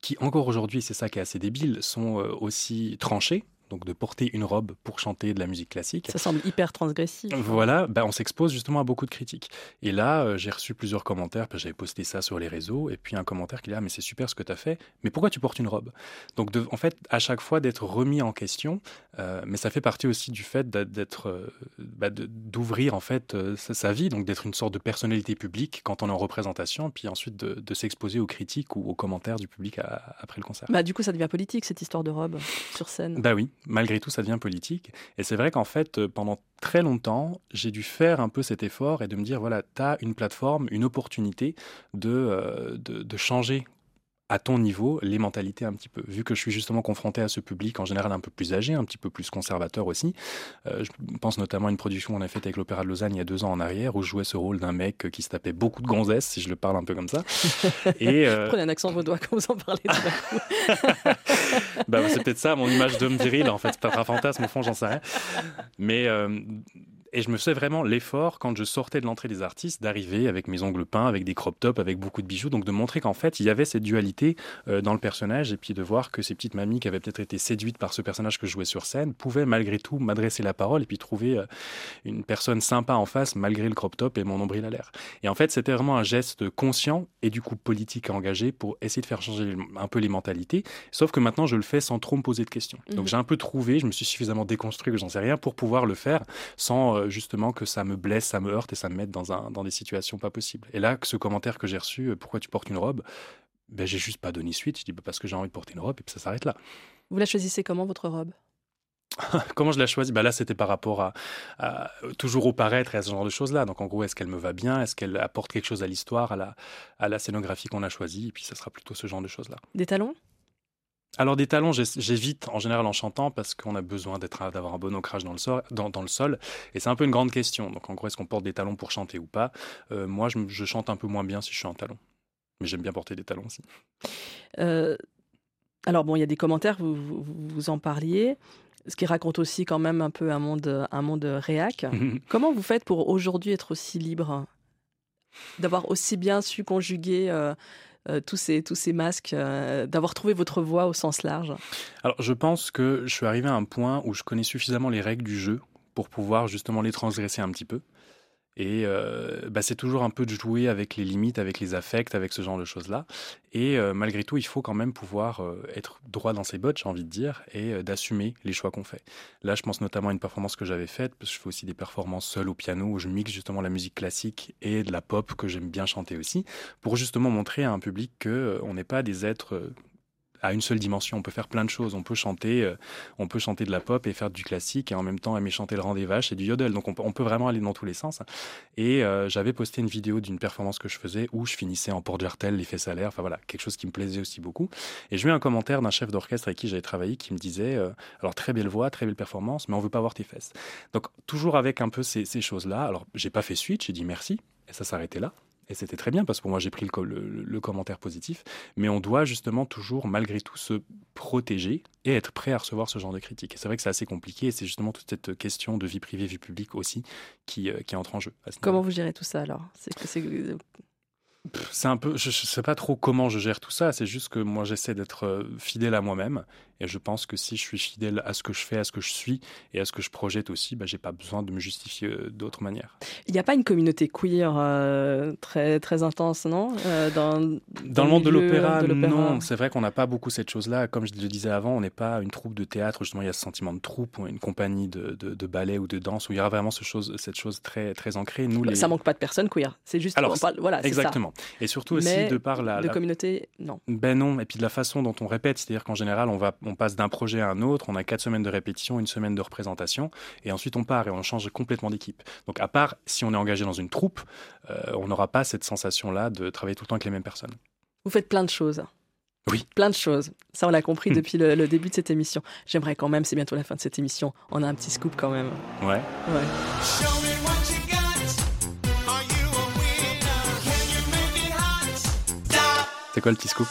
qui, encore aujourd'hui, c'est ça qui est assez débile, sont euh, aussi tranchés, donc de porter une robe pour chanter de la musique classique. Ça semble hyper transgressif. Voilà, bah, on s'expose justement à beaucoup de critiques. Et là, euh, j'ai reçu plusieurs commentaires, puis j'avais posté ça sur les réseaux, et puis un commentaire qui dit Ah, mais c'est super ce que tu as fait, mais pourquoi tu portes une robe? Donc, de- en fait, à chaque fois d'être remis en question, euh, mais ça fait partie aussi du fait d'être- euh, bah, d'ouvrir en fait sa, sa vie, donc d'être une sorte de personnalité publique quand on est en représentation, puis ensuite de, de s'exposer aux critiques ou aux commentaires du public à- après le concert. Bah, du coup, ça devient politique, cette histoire de robe sur scène. Bah oui, malgré tout, ça devient politique. Et c'est vrai qu'en fait, euh, pendant très longtemps, j'ai dû faire un peu cet effort et de me dire, voilà, tu as une plateforme, une opportunité de, euh, de, de changer à ton niveau les mentalités un petit peu. Vu que je suis justement confronté à ce public en général un peu plus âgé, un petit peu plus conservateur aussi. Euh, je pense notamment à une production qu'on a faite avec l'Opéra de Lausanne il y a deux ans en arrière où je jouais ce rôle d'un mec qui se tapait beaucoup de gonzesses, si je le parle un peu comme ça. Et euh... Prenez un accent vaudois quand vous en parlez. bah, c'est peut-être ça, mon image d'homme viril en fait. C'est pas un fantasme au fond, j'en sais rien. Mais euh, et je me faisais vraiment l'effort, quand je sortais de l'entrée des artistes, d'arriver avec mes ongles peints, avec des crop tops, avec beaucoup de bijoux, donc de montrer qu'en fait, il y avait cette dualité euh, dans le personnage, et puis de voir que ces petites mamies qui avaient peut-être été séduites par ce personnage que je jouais sur scène pouvaient malgré tout m'adresser la parole et puis trouver euh, une personne sympa en face, malgré le crop top et mon nombril à l'air. Et en fait, c'était vraiment un geste conscient et du coup politique à engager pour essayer de faire changer un peu les mentalités, sauf que maintenant, je le fais sans trop me poser de questions. Donc mhm. j'ai un peu trouvé, je me suis suffisamment déconstruit que j'en sais rien pour pouvoir le faire sans... Euh, euh, justement que ça me blesse, ça me heurte et ça me mette dans, un, dans des situations pas possibles. Et là, ce commentaire que j'ai reçu, euh, pourquoi tu portes une robe? Ben, J'ai juste pas donné suite. Je dis bah, parce que j'ai envie de porter une robe et puis ça s'arrête là. Vous la choisissez comment votre robe? Comment je la choisis? Bah Là, c'était par rapport à, toujours au paraître et à ce genre de choses-là. Donc, en gros, est-ce qu'elle me va bien? Est-ce qu'elle apporte quelque chose à l'histoire, à la, à la scénographie qu'on a choisie? Et puis, ça sera plutôt ce genre de choses-là. Des talons? Alors des talons, j'évite en général en chantant parce qu'on a besoin d'avoir un bon ancrage dans le, sol, dans, le sol. Et c'est un peu une grande question. Donc en gros, est-ce qu'on porte des talons pour chanter ou pas? Euh, Moi, je, chante un peu moins bien si je suis en talons. Mais j'aime bien porter des talons aussi. Euh, alors bon, il y a des commentaires, vous, vous, en parliez, ce qui raconte aussi quand même un peu un monde, un monde réac. Comment vous faites pour aujourd'hui être aussi libre? D'avoir aussi bien su conjuguer... Euh, euh, tous, ces, tous ces masques, euh, d'avoir trouvé votre voie au sens large Alors, je pense que je suis arrivé à un point où je connais suffisamment les règles du jeu pour pouvoir justement les transgresser un petit peu. Et euh, bah, c'est toujours un peu de jouer avec les limites, avec les affects, avec ce genre de choses-là. Et euh, malgré tout, il faut quand même pouvoir euh, être droit dans ses bottes, j'ai envie de dire, et d'assumer les choix qu'on fait. Là, je pense notamment à une performance que j'avais faite, parce que je fais aussi des performances seules au piano, où je mixe justement la musique classique et de la pop que j'aime bien chanter aussi, pour justement montrer à un public que on n'est pas des êtres à une seule dimension. On peut faire plein de choses. On peut chanter, euh, on peut chanter de la pop et faire du classique et en même temps aimer chanter le rang des vaches et du yodel. Donc on peut, vraiment aller dans tous les sens. Et euh, j'avais posté une vidéo d'une performance que je faisais où je finissais en porte jartel, l'effet salaire. Enfin voilà, quelque chose qui me plaisait aussi beaucoup. Et je eu un commentaire d'un chef d'orchestre avec qui j'avais travaillé qui me disait euh, alors très belle voix, très belle performance, mais on veut pas voir tes fesses. Donc toujours avec un peu ces, ces choses-là. Alors j'ai pas fait suite, j'ai dit merci et ça s'arrêtait là. Et c'était très bien parce que pour moi, j'ai pris le, commentaire positif. Mais on doit justement toujours, malgré tout, se protéger et être prêt à recevoir ce genre de critiques. Et c'est vrai que c'est assez compliqué. Et c'est justement toute cette question de vie privée, vie publique aussi qui, euh, qui entre en jeu. Comment vous gérez tout ça alors? C'est un peu, je, ne sais pas trop comment je gère tout ça. C'est juste que moi, j'essaie d'être euh, fidèle à moi-même, et je pense que si je suis fidèle à ce que je fais, à ce que je suis, et à ce que je projette aussi, bah, j'ai pas besoin de me justifier euh, d'autre manière. Il n'y a pas une communauté queer euh, très très intense, non dans, dans, le monde de l'opéra, non. C'est vrai qu'on n'a pas beaucoup cette chose-là. Comme je le disais avant, on n'est pas une troupe de théâtre. Justement, il y a ce sentiment de troupe, ou une compagnie de, de, ballet ou de danse où il y aura vraiment ce chose, cette chose très très ancrée. Nous, les... ça manque pas de personnes queer. C'est juste. Alors, voilà, exactement. Et surtout aussi de par la, de communauté, non. Ben non, et puis de la façon dont on répète, c'est-à-dire qu'en général, on va, on passe d'un projet à un autre, on a quatre semaines de répétition, une semaine de représentation, et ensuite on part et on change complètement d'équipe. Donc à part si on est engagé dans une troupe, euh, on n'aura pas cette sensation-là de travailler tout le temps avec les mêmes personnes. Vous faites plein de choses. Oui. Plein de choses. Ça, on l'a compris hmm. depuis le, début de cette émission. J'aimerais quand même, c'est bientôt la fin de cette émission, on a un petit scoop quand même. Ouais. Ouais. C'est quoi le petit scoop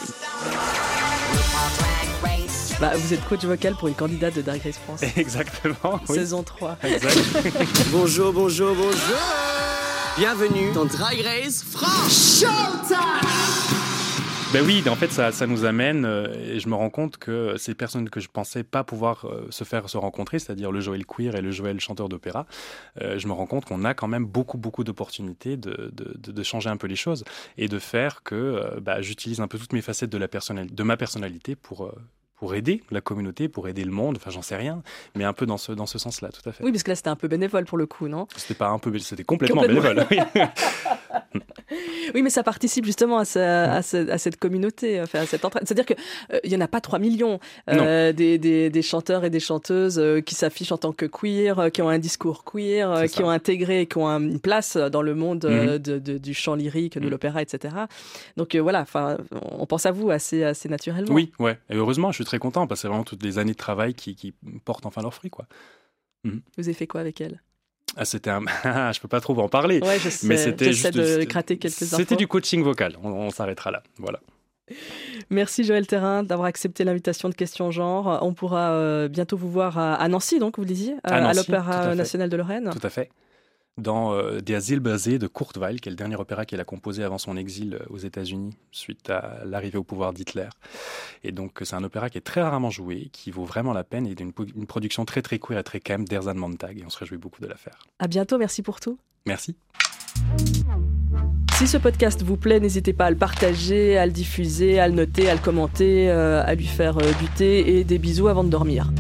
bah, vous êtes coach vocal pour une candidate de Drag Race France. Exactement. Saison 3. bonjour, bonjour, bonjour. Bienvenue dans Drag Race France. Showtime ben oui, en fait, ça, ça nous amène, euh, et je me rends compte que ces personnes que je pensais pas pouvoir euh, se faire se rencontrer, c'est-à-dire le Joël queer et le Joël chanteur d'opéra, euh, je me rends compte qu'on a quand même beaucoup, beaucoup d'opportunités de, de, de, changer un peu les choses et de faire que bah, j'utilise un peu toutes mes facettes de, la de ma personnalité pour pour aider la communauté, pour aider le monde, enfin j'en sais rien, mais un peu dans ce, dans ce sens-là, tout à fait. Oui, parce que là c'était un peu bénévole pour le coup, non? C'était pas un peu, c'était complètement, bénévole. Oui, mais ça participe justement à, cette communauté, enfin, à cette entraide. C'est-à-dire qu'il il n'y en a pas 3 millions des, des, chanteurs et des chanteuses qui s'affichent en tant que queer, qui ont un discours queer, qui ont intégré, qui ont une place dans le monde mhm. du chant lyrique, de mhm. l'opéra, etc. Donc voilà, on pense à vous assez, assez naturellement. Oui, ouais. Et heureusement, je suis très content parce que c'est vraiment toutes les années de travail qui, qui portent enfin leurs fruits, quoi. Mhm. Vous avez fait quoi avec elle ah, c'était un... je peux pas trop en parler. Ouais, je sais, mais c'était juste de gratter quelques C'était du coaching vocal. On, s'arrêtera là. Voilà. Merci Joël Terrain d'avoir accepté l'invitation de Question Genre. On pourra euh, bientôt vous voir à, Nancy, donc vous disiez, à l'Opéra national de Lorraine. Tout à fait dans euh, Der Silbersee de Kurt Weill, qui est le dernier opéra qu'elle a composé avant son exil euh, aux États-Unis suite à l'arrivée au pouvoir d'Hitler. Et donc c'est un opéra qui est très rarement joué, qui vaut vraiment la peine et d'une une production très très queer et très calme d'Erzan Montag et on se réjouit beaucoup de la faire. À bientôt, merci pour tout. Merci. Si ce podcast vous plaît, n'hésitez pas à le partager, à le diffuser, à le noter, à le commenter, euh, à lui faire du thé et des bisous avant de dormir.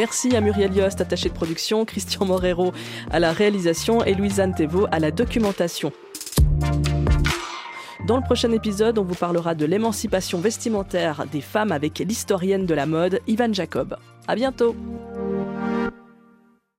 Merci à Muriel Yost, attachée de production, Christian Morero à la réalisation et Louise-Anne Thévaux à la documentation. Dans le prochain épisode, on vous parlera de l'émancipation vestimentaire des femmes avec l'historienne de la mode, Ivan Jacob. À bientôt!